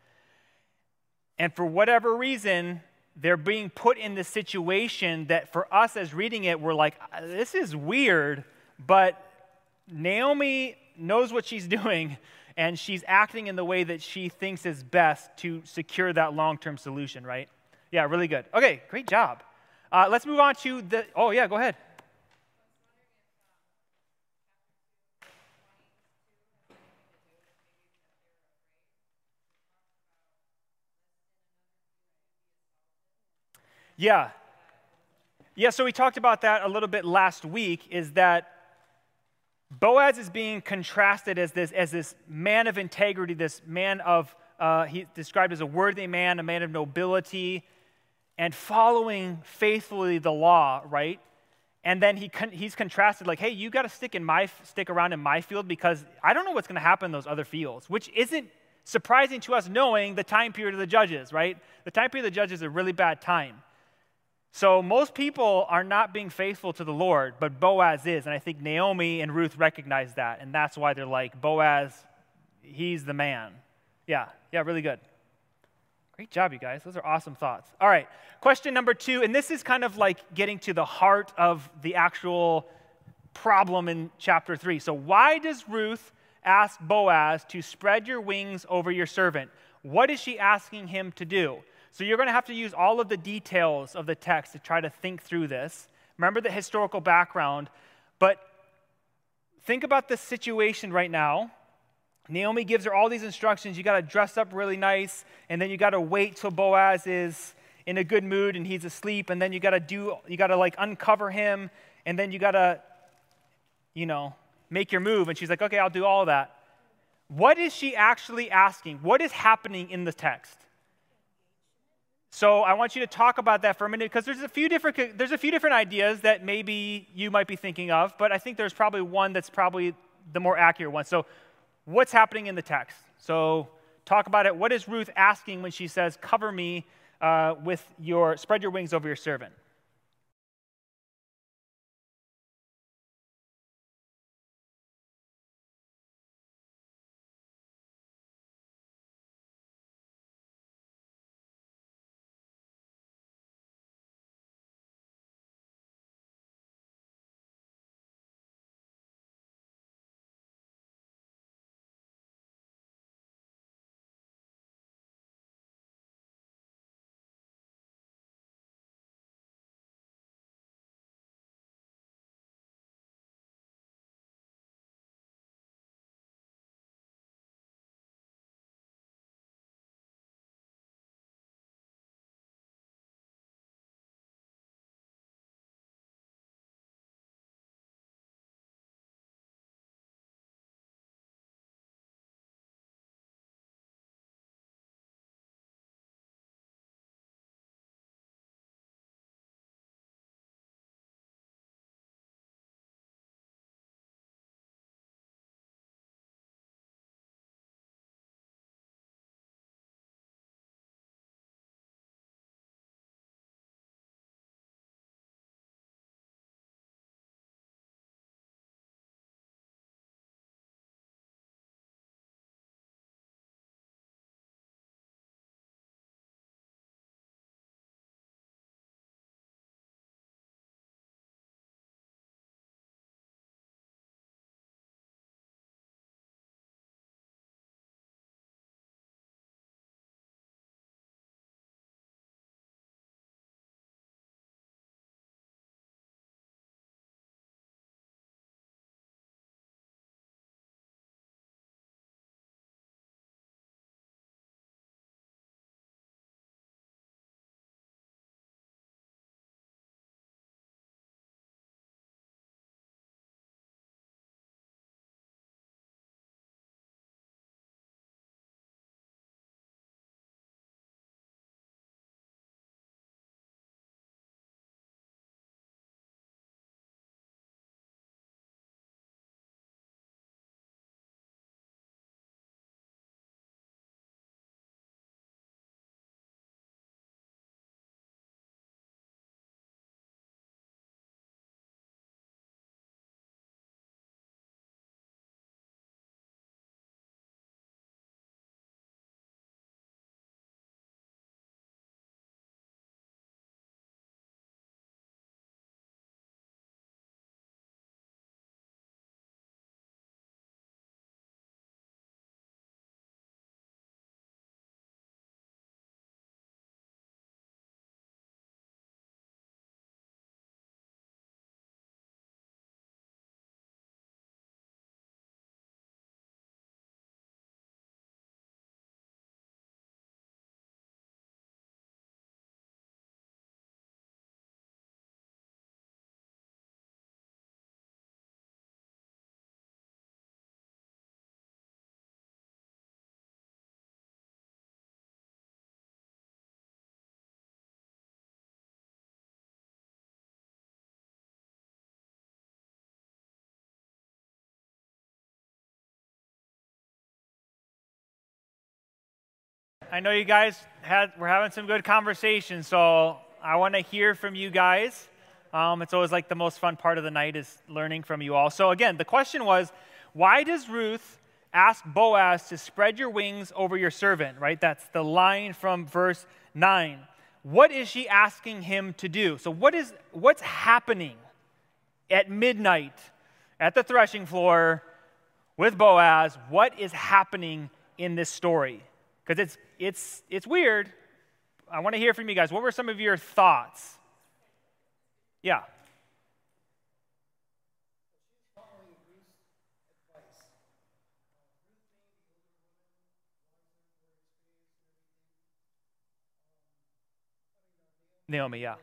And for whatever reason, they're being put in this situation that for us as reading it, we're like, this is weird, but Naomi knows what she's doing and she's acting in the way that she thinks is best to secure that long term solution, right? Yeah, really good. Okay, great job. Uh, let's move on to the. Oh, yeah, go ahead. Yeah. Yeah, so we talked about that a little bit last week is that Boaz is being contrasted as this, as this man of integrity, this man of, uh, he's described as a worthy man, a man of nobility, and following faithfully the law, right? And then he con- he's contrasted like, hey, you got to stick in my stick around in my field because I don't know what's going to happen in those other fields, which isn't surprising to us knowing the time period of the judges, right? The time period of the judges is a really bad time. So most people are not being faithful to the Lord, but Boaz is. And I think Naomi and Ruth recognize that. And that's why they're like, Boaz, he's the man. Yeah, yeah, really good. Great job, you guys. Those are awesome thoughts. All right, question number two, and this is kind of like getting to the heart of the actual problem in chapter three. So, why does Ruth ask Boaz to spread your wings over your servant? What is she asking him to do? So, you're going to have to use all of the details of the text to try to think through this. Remember the historical background, but think about the situation right now Naomi gives her all these instructions. You got to dress up really nice, and then you got to wait till Boaz is in a good mood and he's asleep, and then you got to do, you got to like uncover him, and then you got to, you know, make your move. And she's like, okay, I'll do all that. What is she actually asking? What is happening in the text? So I want you to talk about that for a minute because there's a few different there's a few different ideas that maybe you might be thinking of, but I think there's probably one that's probably the more accurate one. So what's happening in the text. So, talk about it. What is Ruth asking when she says, Cover me uh, with your, spread your wings over your servant? I know you guys had, we're having some good conversation, so I want to hear from you guys. Um, it's always like the most fun part of the night is learning from you all. So, again, the question was why does Ruth ask Boaz to spread your wings over your servant, right? That's the line from verse 9. What is she asking him to do? So, what is, what's happening at midnight at the threshing floor with Boaz? What is happening in this story? Because it's, it's, it's weird. I want to hear from you guys. What were some of your thoughts? Yeah. Naomi, yeah.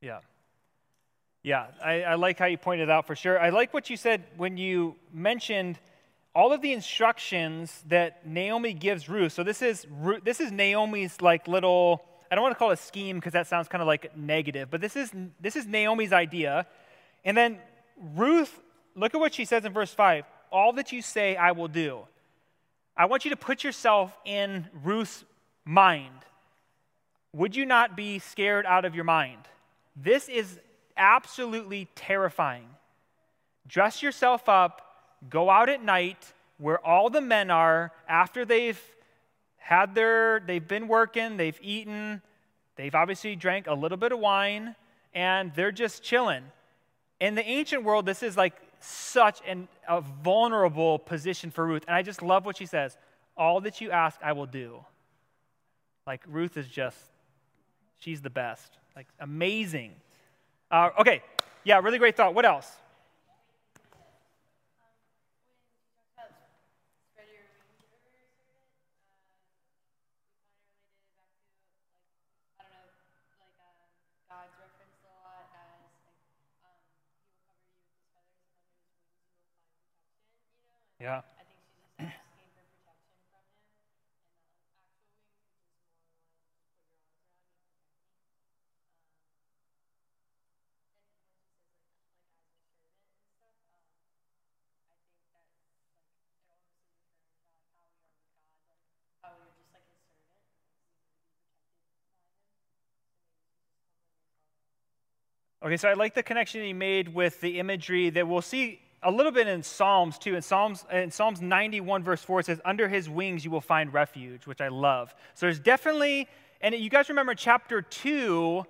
Yeah. Yeah, I, I like how you pointed out for sure. I like what you said when you mentioned all of the instructions that Naomi gives Ruth. So this is this is Naomi's like little. I don't want to call it a scheme because that sounds kind of like negative, but this is this is Naomi's idea. And then Ruth, look at what she says in verse five. All that you say, I will do. I want you to put yourself in Ruth's mind. Would you not be scared out of your mind? This is absolutely terrifying. Dress yourself up, go out at night where all the men are after they've had their, they've been working, they've eaten, they've obviously drank a little bit of wine, and they're just chilling. In the ancient world, this is like such an, a vulnerable position for Ruth. And I just love what she says All that you ask, I will do. Like, Ruth is just, she's the best. Like, amazing. Uh, okay, yeah, really great thought. What else? Spread your wings over your servant. Uh, we kind of related it back to like I don't know, like um, God's referenced a lot as like um, He will cover you with His feathers, and under His wings you will find protection. You know. And Yeah. I think she's just asking for protection from Him, and not like actual wings, which is more like just put your arms around me and protect me. Um, and when she says like like as your servant and stuff, um, I think that like it almost is referring to like how we are with God, like how we are just like His servant, and like we need to be protected by Him. So maybe she's just humbling herself. Okay, so I like the connection he made with the imagery that we'll see a little bit in Psalms too. In Psalms, in Psalms 91, verse 4, it says, Under his wings you will find refuge, which I love. So there's definitely, and you guys remember chapter 2,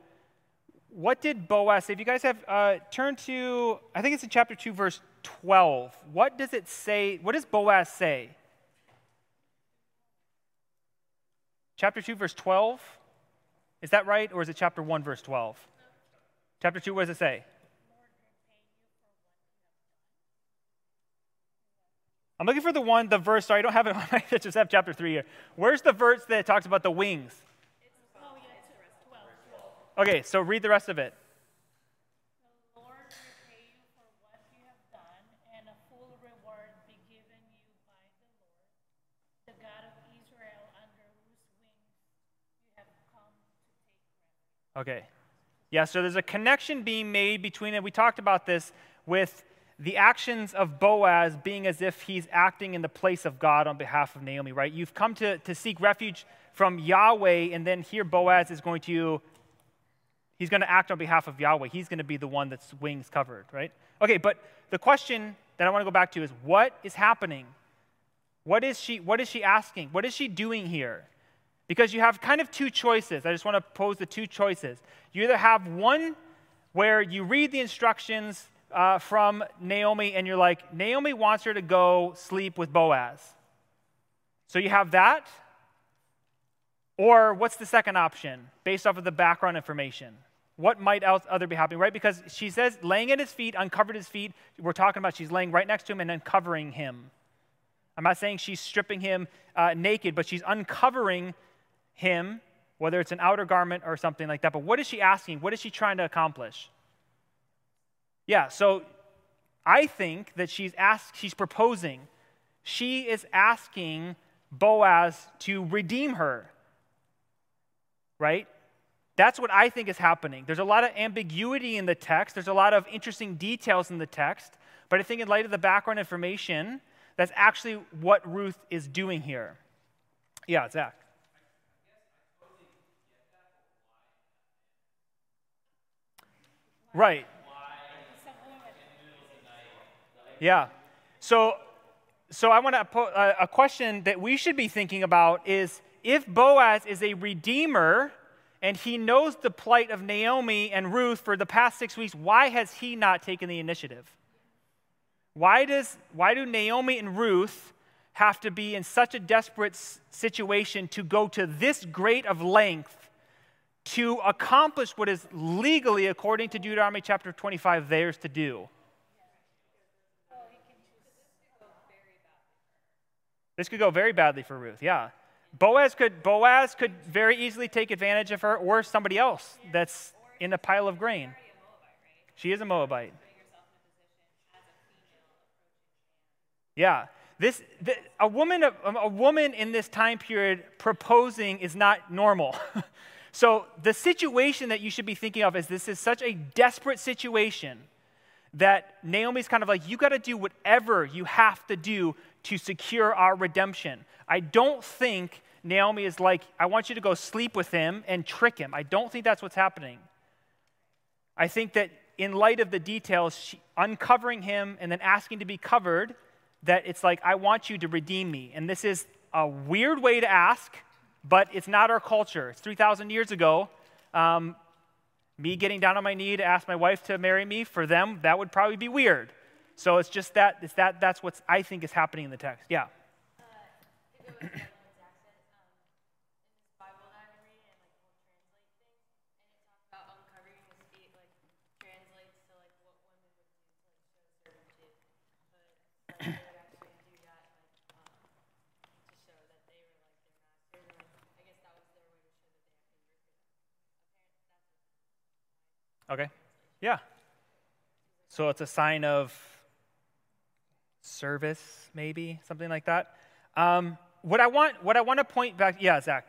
what did Boaz say? If you guys have uh, turned to, I think it's in chapter 2, verse 12. What does it say? What does Boaz say? Chapter 2, verse 12? Is that right? Or is it chapter 1, verse 12? Chapter 2, what does it say? I'm looking for the one, the verse. Sorry, I don't have it on my. I just have chapter 3 here. Where's the verse that talks about the wings? Yeah, it's 12, 12. Okay, so read the rest of it. The Lord repay you for what you have done, and a full reward be given you by the Lord, the God of Israel, under whose wings you have come to take refuge. Okay. Yeah, so there's a connection being made between it. We talked about this with the actions of Boaz being as if he's acting in the place of God on behalf of Naomi, right? You've come to, to seek refuge from Yahweh, and then here Boaz is going to, he's going to act on behalf of Yahweh. He's going to be the one that's wings covered, right? Okay, but the question that I want to go back to is what is happening? What is she, what is she asking? What is she doing here? Because you have kind of two choices. I just want to pose the two choices. You either have one where you read the instructions uh, from Naomi and you're like, Naomi wants her to go sleep with Boaz. So you have that. Or what's the second option based off of the background information? What might else other be happening, right? Because she says laying at his feet, uncovered his feet. We're talking about she's laying right next to him and uncovering him. I'm not saying she's stripping him uh, naked, but she's uncovering him, whether it's an outer garment or something like that. But what is she asking? What is she trying to accomplish? Yeah, so I think that she's asked, she's proposing. She is asking Boaz to redeem her. Right? That's what I think is happening. There's a lot of ambiguity in the text, there's a lot of interesting details in the text, but I think in light of the background information, that's actually what Ruth is doing here. Yeah, Zach. Right. Yeah. So, so I want to put uh, a, a question that we should be thinking about is if Boaz is a redeemer and he knows the plight of Naomi and Ruth for the past six weeks, why has he not taken the initiative? Why, does, why do Naomi and Ruth have to be in such a desperate situation to go to this great of length to accomplish what is legally, according to Deuteronomy chapter 25, theirs to do? This could go very badly for Ruth, yeah. Boaz could, Boaz could very easily take advantage of her or somebody else that's in a pile of grain. She is a Moabite. Yeah. This, the, a, woman, a woman in this time period proposing is not normal. so, the situation that you should be thinking of is this is such a desperate situation that Naomi's kind of like, you got to do whatever you have to do to secure our redemption. I don't think Naomi is like, I want you to go sleep with him and trick him. I don't think that's what's happening. I think that in light of the details, she, uncovering him and then asking to be covered, that it's like, I want you to redeem me. And this is a weird way to ask, but it's not our culture. It's 3,000 years ago. Um, me getting down on my knee to ask my wife to marry me, for them, that would probably be weird. So it's just that, it's that that's what I think is happening in the text. Yeah. Uh, Okay. Yeah. So it's a sign of service, maybe something like that. Um, what I want, what I want to point back, yeah, Zach.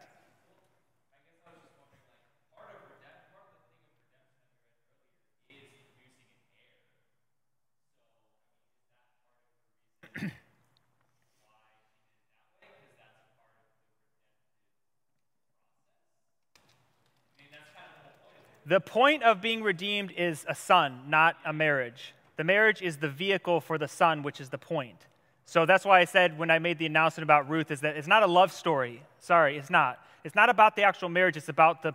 The point of being redeemed is a son, not a marriage. The marriage is the vehicle for the son, which is the point. So that's why I said when I made the announcement about Ruth is that it's not a love story. Sorry, it's not. It's not about the actual marriage, it's about the,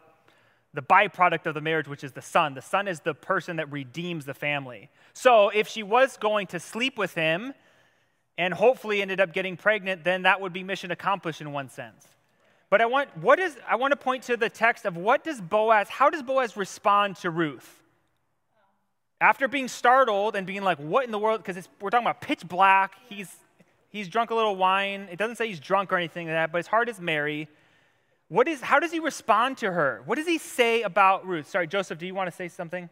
the byproduct of the marriage, which is the son. The son is the person that redeems the family. So if she was going to sleep with him and hopefully ended up getting pregnant, then that would be mission accomplished in one sense. But I want, what is, I want to point to the text of what does Boaz, how does Boaz respond to Ruth? After being startled and being like, what in the world? Because we're talking about pitch black. He's, he's drunk a little wine. It doesn't say he's drunk or anything like that, but his heart is merry. What is, how does he respond to her? What does he say about Ruth? Sorry, Joseph, do you want to say something?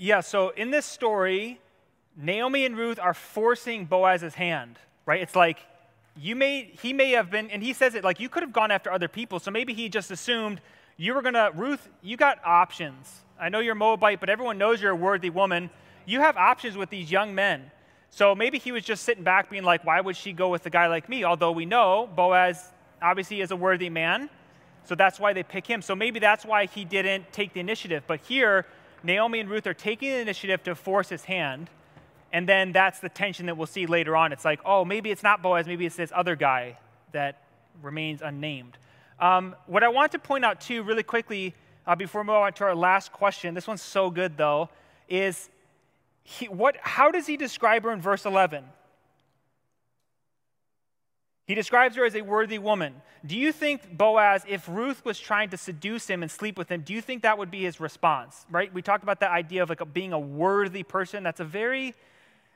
Yeah, so in this story, Naomi and Ruth are forcing Boaz's hand, right? It's like you may he may have been and he says it like you could have gone after other people, so maybe he just assumed you were going to, Ruth, you got options. I know you're Moabite, but everyone knows you're a worthy woman. You have options with these young men. So maybe he was just sitting back being like, why would she go with a guy like me? Although we know Boaz obviously is a worthy man. So that's why they pick him. So maybe that's why he didn't take the initiative. But here, Naomi and Ruth are taking the initiative to force his hand. And then that's the tension that we'll see later on. It's like, oh, maybe it's not Boaz, maybe it's this other guy that remains unnamed. Um, what I want to point out, too, really quickly, uh, before we move on to our last question, this one's so good, though, is he, what, how does he describe her in verse 11? He describes her as a worthy woman. Do you think Boaz, if Ruth was trying to seduce him and sleep with him, do you think that would be his response? Right? We talked about that idea of like a, being a worthy person. That's a very,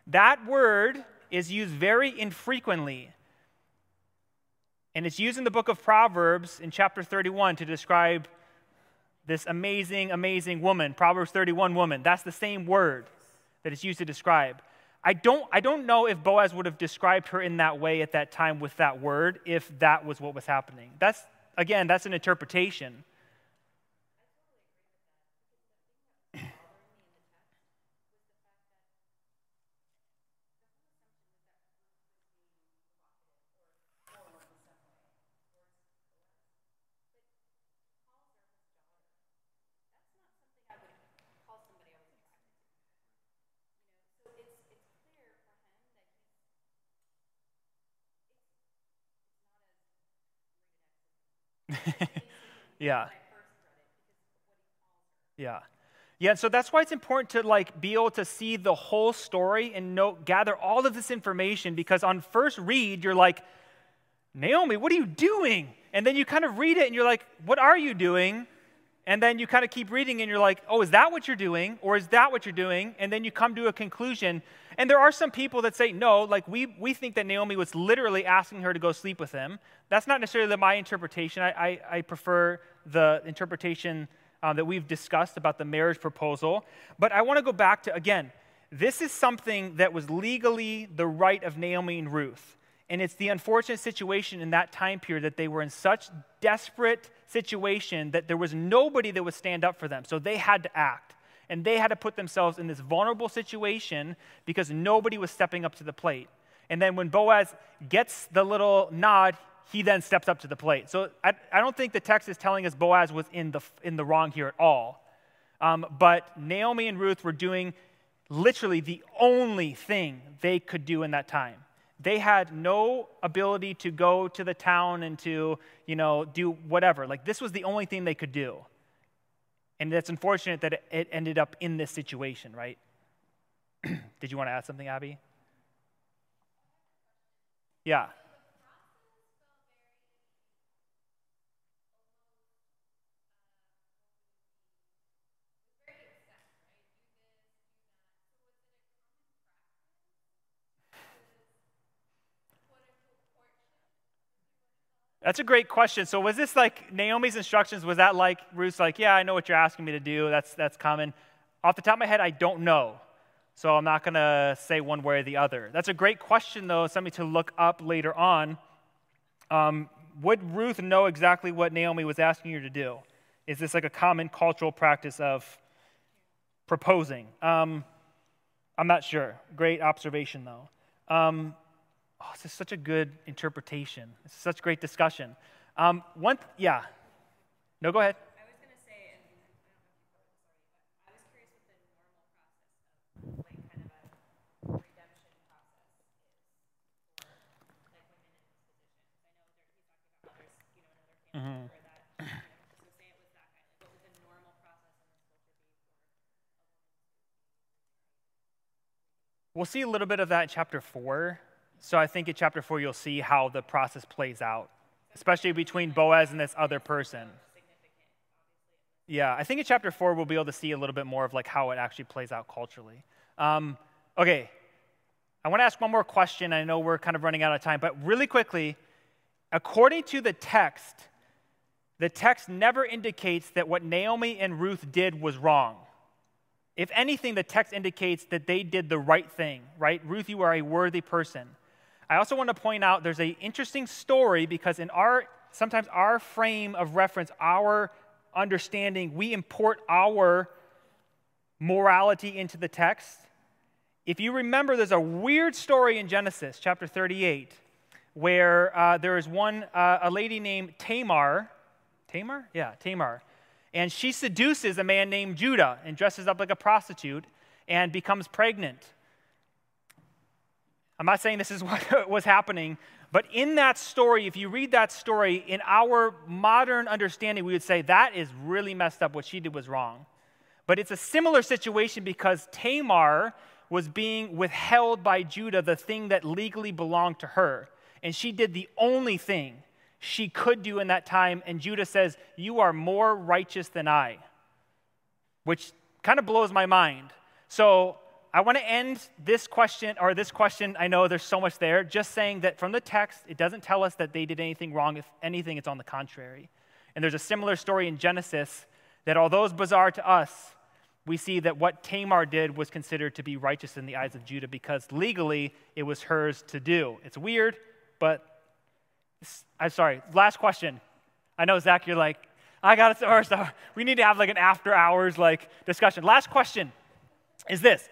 that word is used very infrequently. And it's used in the book of Proverbs in chapter 31 to describe this amazing, amazing woman, Proverbs 31 woman. That's the same word that is used to describe. I don't, I don't know if Boaz would have described her in that way at that time with that word if that was what was happening. That's, again, that's an interpretation. yeah. Yeah. Yeah, so that's why it's important to like be able to see the whole story and know, gather all of this information because on first read you're like, Naomi, what are you doing? And then you kind of read it and you're like, what are you doing? And then you kind of keep reading and you're like, oh, is that what you're doing? Or is that what you're doing? And then you come to a conclusion. And there are some people that say, no, like we, we think that Naomi was literally asking her to go sleep with him. That's not necessarily my interpretation. I, I, I prefer the interpretation uh, that we've discussed about the marriage proposal. But I want to go back to, again, this is something that was legally the right of Naomi and Ruth. And it's the unfortunate situation in that time period that they were in such desperate situation that there was nobody that would stand up for them. So they had to act. And they had to put themselves in this vulnerable situation because nobody was stepping up to the plate. And then when Boaz gets the little nod, he then steps up to the plate. So I, I don't think the text is telling us Boaz was in the, in the wrong here at all. Um, but Naomi and Ruth were doing literally the only thing they could do in that time. They had no ability to go to the town and to, you know, do whatever. Like this was the only thing they could do. And it's unfortunate that it ended up in this situation, right? Did you want to add something, Abby? Yeah. That's a great question. So was this like Naomi's instructions? Was that like Ruth's like, yeah, I know what you're asking me to do. That's that's common. Off the top of my head, I don't know. So I'm not going to say one way or the other. That's a great question, though, something to look up later on. Um, would Ruth know exactly what Naomi was asking her to do? Is this like a common cultural practice of proposing? Um, I'm not sure. Great observation, though. Um, Oh, this is such a good interpretation. It's such great discussion. Um, one, yeah. No, go ahead. I was going to say, and I don't know if you sorry, but I was curious what the normal process of like kind of a redemption process is for like women in this position. I know there, he's talking about others, you know, in other camps where that. So say it was that kind of. What would the normal process in this culture be for a woman? We'll see a little bit of that in chapter four. So I think in chapter four, you'll see how the process plays out, especially between Boaz and this other person. Yeah, I think in chapter four, we'll be able to see a little bit more of like how it actually plays out culturally. Um, okay, I want to ask one more question. I know we're kind of running out of time, but really quickly, according to the text, the text never indicates that what Naomi and Ruth did was wrong. If anything, the text indicates that they did the right thing, right? Ruth, you are a worthy person. I also want to point out there's an interesting story because in our sometimes our frame of reference, our understanding, we import our morality into the text. If you remember, there's a weird story in Genesis chapter 38 where uh, there is one, uh, a lady named Tamar. Tamar? Yeah, Tamar. And she seduces a man named Judah and dresses up like a prostitute and becomes pregnant. I'm not saying this is what was happening, but in that story, if you read that story, in our modern understanding, we would say that is really messed up. What she did was wrong. But it's a similar situation because Tamar was being withheld by Judah the thing that legally belonged to her. And she did the only thing she could do in that time. And Judah says, You are more righteous than I, which kind of blows my mind. So I want to end this question, or this question, I know there's so much there, just saying that from the text, it doesn't tell us that they did anything wrong. If anything, it's on the contrary. And there's a similar story in Genesis that, although it's bizarre to us, we see that what Tamar did was considered to be righteous in the eyes of Judah because legally it was hers to do. It's weird, but I'm sorry. Last question. I know, Zach, you're like, I got it. So we need to have like an after hours like discussion. Last question is this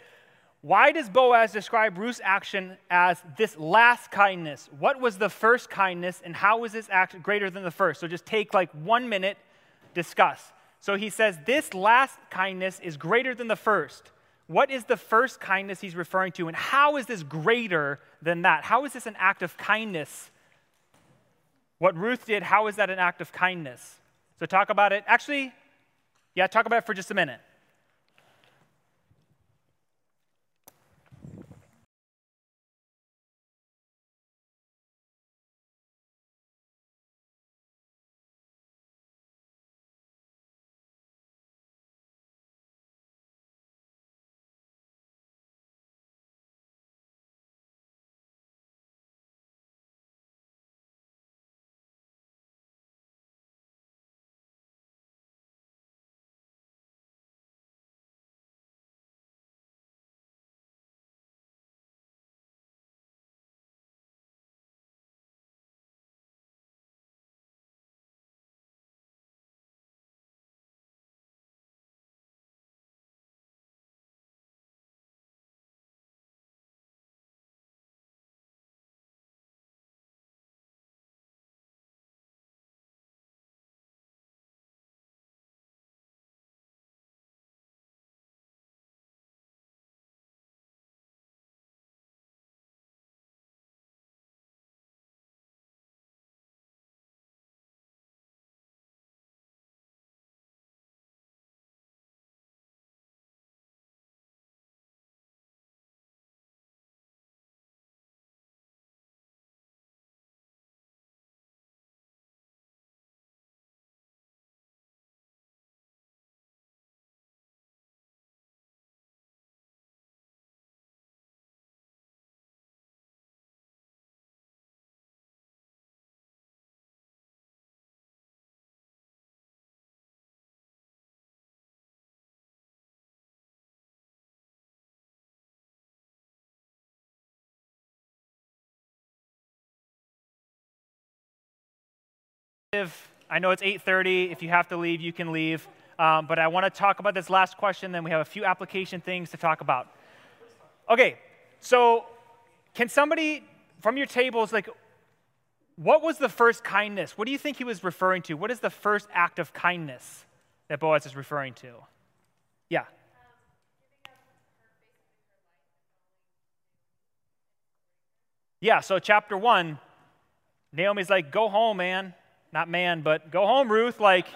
why does Boaz describe Ruth's action as this last kindness? What was the first kindness, and how was this act greater than the first? So just take like one minute, discuss. So he says, This last kindness is greater than the first. What is the first kindness he's referring to, and how is this greater than that? How is this an act of kindness? What Ruth did, how is that an act of kindness? So talk about it. Actually, yeah, talk about it for just a minute. I know it's 8:30. If you have to leave, you can leave. Um, but I want to talk about this last question. Then we have a few application things to talk about. Okay, so can somebody from your tables like, what was the first kindness? What do you think he was referring to? What is the first act of kindness that Boaz is referring to? Yeah. Yeah, so chapter one, Naomi's like, go home, man not man, but go home, Ruth. Like,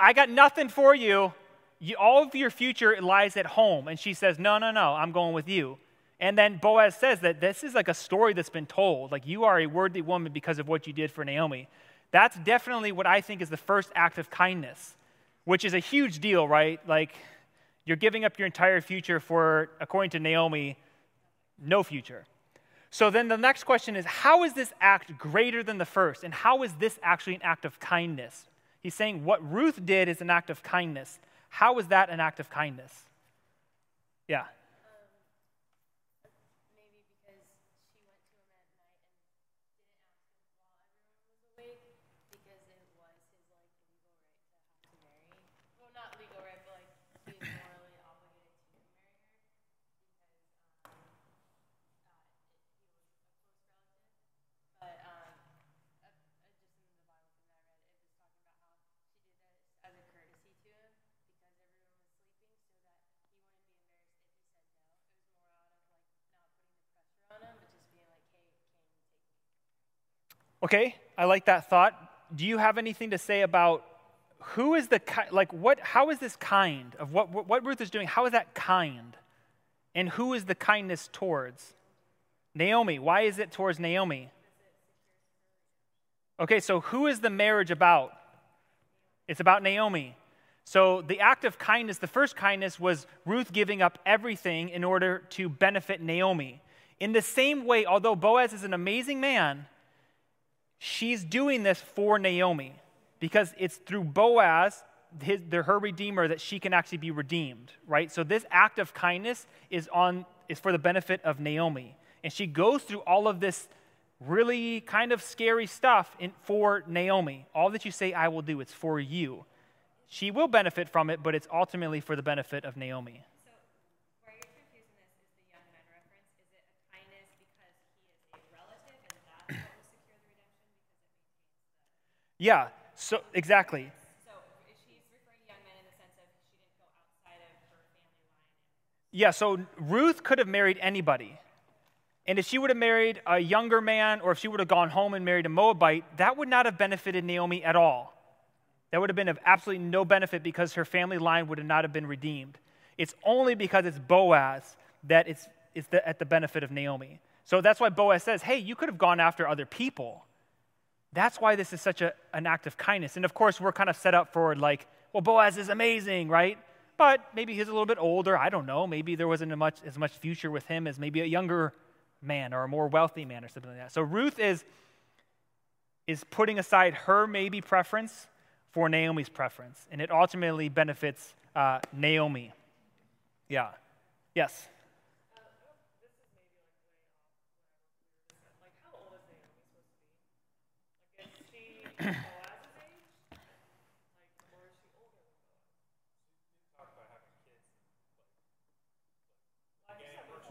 I got nothing for you. you. All of your future lies at home. And she says, No, no, no, I'm going with you. And then Boaz says that this is like a story that's been told. Like, you are a worthy woman because of what you did for Naomi. That's definitely what I think is the first act of kindness, which is a huge deal, right? Like, you're giving up your entire future for, according to Naomi, no future. So then the next question is how is this act greater than the first? And how is this actually an act of kindness? He's saying what Ruth did is an act of kindness. How is that an act of kindness? Yeah. Okay, I like that thought. Do you have anything to say about who is the like what how is this kind of what what Ruth is doing? How is that kind? And who is the kindness towards? Naomi. Why is it towards Naomi? Okay, so who is the marriage about? It's about Naomi. So the act of kindness, the first kindness was Ruth giving up everything in order to benefit Naomi. In the same way, although Boaz is an amazing man, she's doing this for Naomi because it's through Boaz, his, the, her redeemer, that she can actually be redeemed, right? So this act of kindness is on is for the benefit of Naomi, and she goes through all of this really kind of scary stuff in, for Naomi. All that you say, I will do, it's for you. She will benefit from it, but it's ultimately for the benefit of Naomi. So, where you're confusing this is the young men reference. Is it a kindness because he is a relative and that's how to secure the redemption because it maintains Yeah, so exactly. So, she's referring to young men in the sense of she didn't go outside of her family line. Yeah, so Ruth could have married anybody. And if she would have married a younger man or if she would have gone home and married a Moabite, that would not have benefited Naomi at all. That would have been of absolutely no benefit because her family line would have not have been redeemed. It's only because it's Boaz that it's, it's the, at the benefit of Naomi. So that's why Boaz says, hey, you could have gone after other people. That's why this is such a, an act of kindness. And of course, we're kind of set up for like, well, Boaz is amazing, right? But maybe he's a little bit older. I don't know. Maybe there wasn't much, as much future with him as maybe a younger man or a more wealthy man or something like that. So Ruth is, is putting aside her maybe preference for Naomi's preference, and it ultimately benefits uh, Naomi. Yeah. Yes.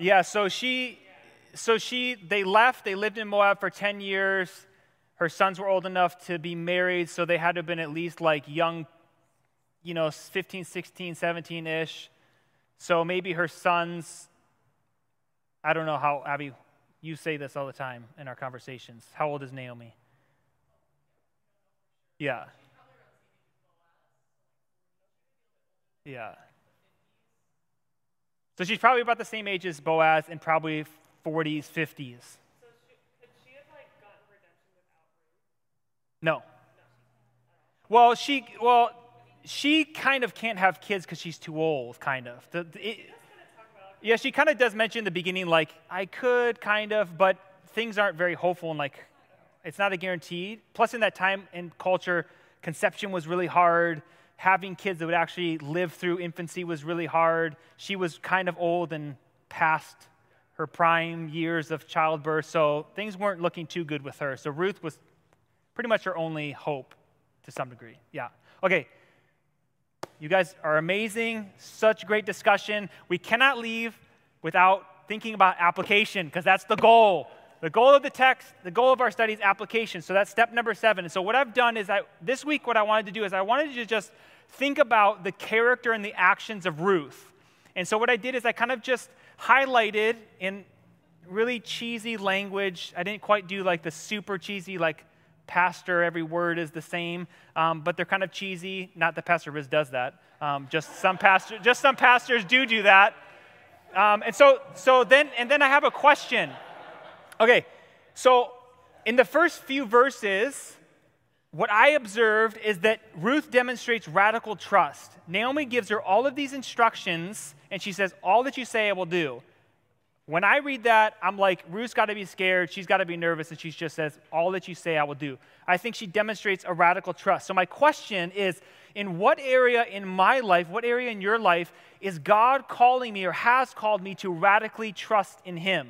Yeah, so she so she they left, they lived in Moab for 10 years. Her sons were old enough to be married, so they had to have been at least like young, you know, 15, 16, 17-ish. So maybe her sons I don't know how Abby you say this all the time in our conversations. How old is Naomi? Yeah. Yeah. So she's probably about the same age as Boaz and probably 40s, 50s. No. Well, she well, she kind of can't have kids because she's too old, kind of. The, the- it- yeah, she kind of does mention in the beginning, like I could, kind of, but things aren't very hopeful and like it's not a guarantee. Plus, in that time and culture, conception was really hard. Having kids that would actually live through infancy was really hard. She was kind of old and past her prime years of childbirth, so things weren't looking too good with her. So Ruth was pretty much her only hope to some degree. Yeah. Okay. You guys are amazing. Such great discussion. We cannot leave without thinking about application because that's the goal. The goal of the text, the goal of our study is application. So that's step number seven. And so what I've done is I this week what I wanted to do is I wanted to just think about the character and the actions of Ruth. And so what I did is I kind of just highlighted in really cheesy language. I didn't quite do like the super cheesy like pastor, every word is the same, um, but they're kind of cheesy. Not that Pastor Riz does that. Um, just some pastor, just some pastors do do that. Um, and so, so then, and then I have a question. Okay, so in the first few verses, what I observed is that Ruth demonstrates radical trust. Naomi gives her all of these instructions, and she says, All that you say, I will do. When I read that, I'm like, Ruth's got to be scared. She's got to be nervous. And she just says, All that you say, I will do. I think she demonstrates a radical trust. So, my question is in what area in my life, what area in your life, is God calling me or has called me to radically trust in Him?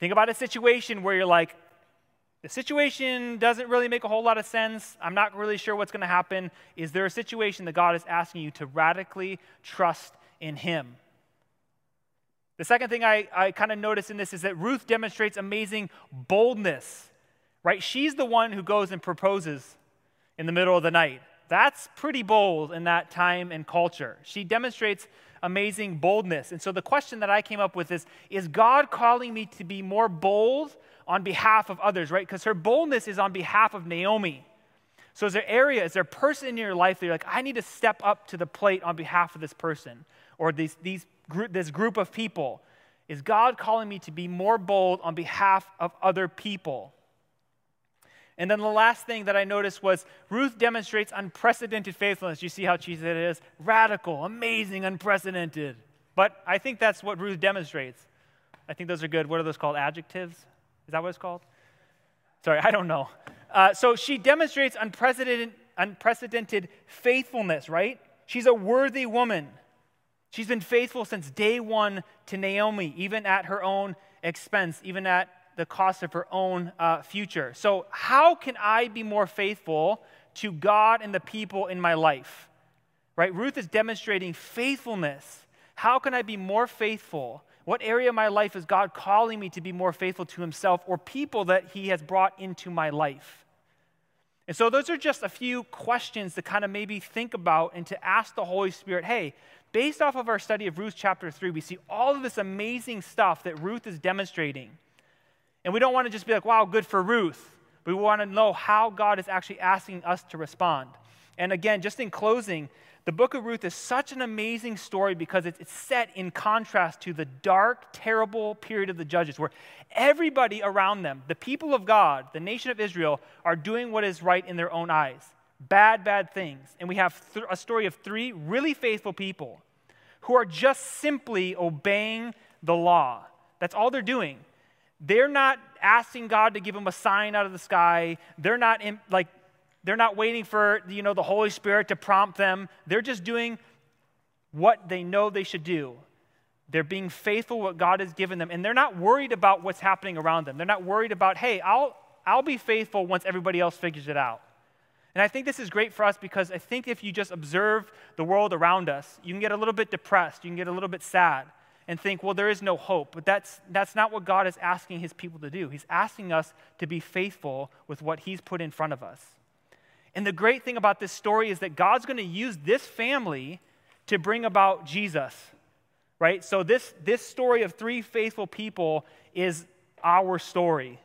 Think about a situation where you're like, the situation doesn't really make a whole lot of sense. I'm not really sure what's going to happen. Is there a situation that God is asking you to radically trust in Him? The second thing I, I kind of notice in this is that Ruth demonstrates amazing boldness, right? She's the one who goes and proposes in the middle of the night. That's pretty bold in that time and culture. She demonstrates amazing boldness. And so the question that I came up with is Is God calling me to be more bold on behalf of others, right? Because her boldness is on behalf of Naomi. So is there area, is there a person in your life that you're like, I need to step up to the plate on behalf of this person or these, these group, this group of people? Is God calling me to be more bold on behalf of other people? And then the last thing that I noticed was Ruth demonstrates unprecedented faithfulness. You see how cheesy it is? Radical, amazing, unprecedented. But I think that's what Ruth demonstrates. I think those are good. What are those called? Adjectives? Is that what it's called? Sorry, I don't know. Uh, so she demonstrates unprecedented, unprecedented faithfulness, right? She's a worthy woman. She's been faithful since day one to Naomi, even at her own expense, even at the cost of her own uh, future. So, how can I be more faithful to God and the people in my life? Right? Ruth is demonstrating faithfulness. How can I be more faithful? What area of my life is God calling me to be more faithful to Himself or people that He has brought into my life? And so, those are just a few questions to kind of maybe think about and to ask the Holy Spirit hey, based off of our study of Ruth chapter 3, we see all of this amazing stuff that Ruth is demonstrating. And we don't want to just be like, wow, good for Ruth. We want to know how God is actually asking us to respond. And again, just in closing, the book of Ruth is such an amazing story because it's set in contrast to the dark, terrible period of the judges where everybody around them, the people of God, the nation of Israel, are doing what is right in their own eyes. Bad, bad things. And we have th- a story of three really faithful people who are just simply obeying the law. That's all they're doing. They're not asking God to give them a sign out of the sky. They're not in, like they're not waiting for you know the Holy Spirit to prompt them. They're just doing what they know they should do. They're being faithful what God has given them and they're not worried about what's happening around them. They're not worried about, "Hey, I'll I'll be faithful once everybody else figures it out." And I think this is great for us because I think if you just observe the world around us, you can get a little bit depressed, you can get a little bit sad and think, well, there is no hope. But that's, that's not what God is asking his people to do. He's asking us to be faithful with what he's put in front of us. And the great thing about this story is that God's going to use this family to bring about Jesus, right? So, this, this story of three faithful people is our story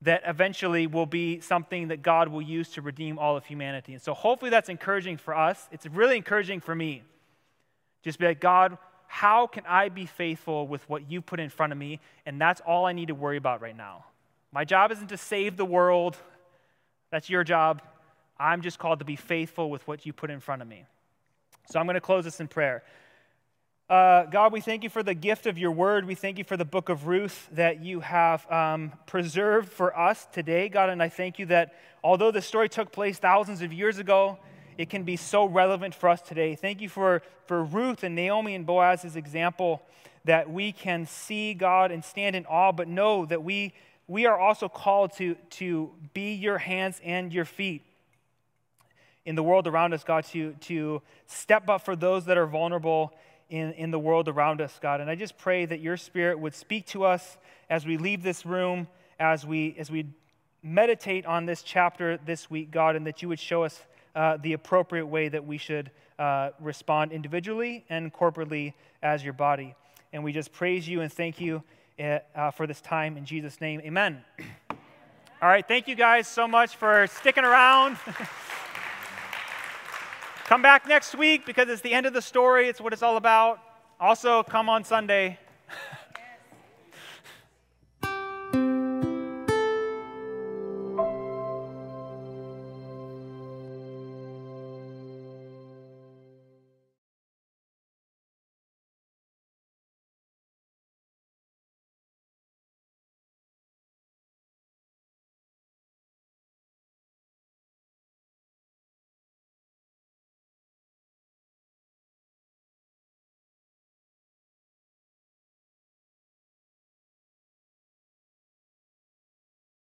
that eventually will be something that God will use to redeem all of humanity. And so, hopefully, that's encouraging for us. It's really encouraging for me. Just be like, God, how can I be faithful with what you put in front of me? And that's all I need to worry about right now. My job isn't to save the world, that's your job. I'm just called to be faithful with what you put in front of me. So I'm going to close this in prayer. Uh, God, we thank you for the gift of your word. We thank you for the book of Ruth that you have um, preserved for us today, God. And I thank you that although the story took place thousands of years ago, it can be so relevant for us today. Thank you for, for Ruth and Naomi and Boaz's example that we can see God and stand in awe, but know that we, we are also called to, to be your hands and your feet in the world around us, God, to, to step up for those that are vulnerable in, in the world around us, God. And I just pray that your spirit would speak to us as we leave this room, as we, as we meditate on this chapter this week, God, and that you would show us uh, the appropriate way that we should uh, respond individually and corporately as your body. And we just praise you and thank you uh, uh for this time in Jesus' name. Amen. All right, thank you guys so much for sticking around. come back next week because it's the end of the story, it's what it's all about. Also, come on Sunday.